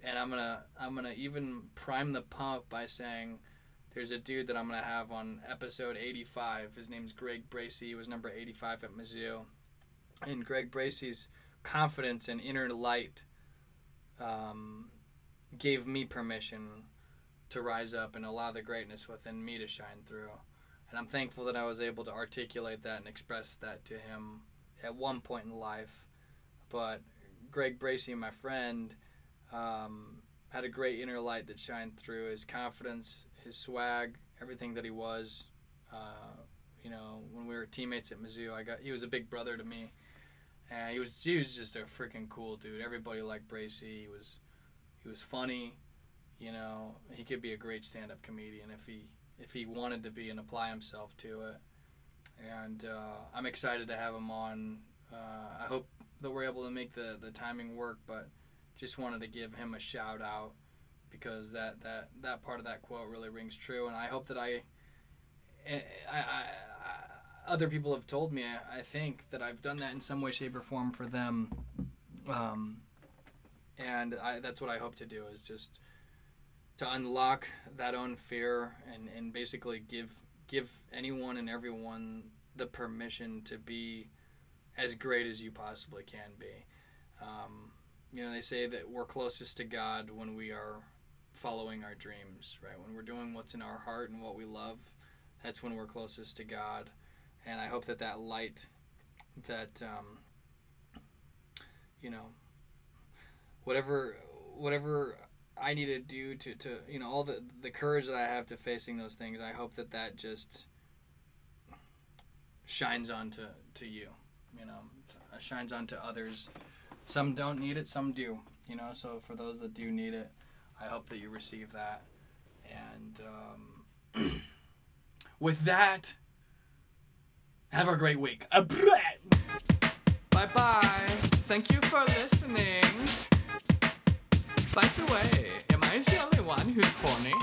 and I'm gonna I'm gonna even prime the pump by saying there's a dude that I'm gonna have on episode 85. His name's Greg Bracy. He was number 85 at Mizzou, and Greg Bracy's confidence and inner light um, gave me permission to rise up and allow the greatness within me to shine through. And I'm thankful that I was able to articulate that and express that to him at one point in life. But Greg Bracy, my friend, um, had a great inner light that shined through his confidence, his swag, everything that he was. Uh, you know, when we were teammates at Mizzou, I got he was a big brother to me, and he was he was just a freaking cool dude. Everybody liked Bracy. He was he was funny. You know, he could be a great stand-up comedian if he if he wanted to be and apply himself to it. And uh, I'm excited to have him on. Uh, I hope that we're able to make the the timing work, but just wanted to give him a shout out because that that that part of that quote really rings true, and I hope that I, I, I, I other people have told me I, I, think that I've done that in some way, shape, or form for them, um, and I, that's what I hope to do is just to unlock that own fear and and basically give give anyone and everyone the permission to be as great as you possibly can be. Um, you know, they say that we're closest to God when we are following our dreams, right? When we're doing what's in our heart and what we love, that's when we're closest to God. and I hope that that light, that um, you know, whatever whatever I need to do to, to you know all the the courage that I have to facing those things. I hope that that just shines on to to you, you know, shines on to others. Some don't need it, some do, you know. So for those that do need it, I hope that you receive that. And um, *clears throat* with that, have a great week. Bye bye. Thank you for listening. By the way, am I the only one who's horny?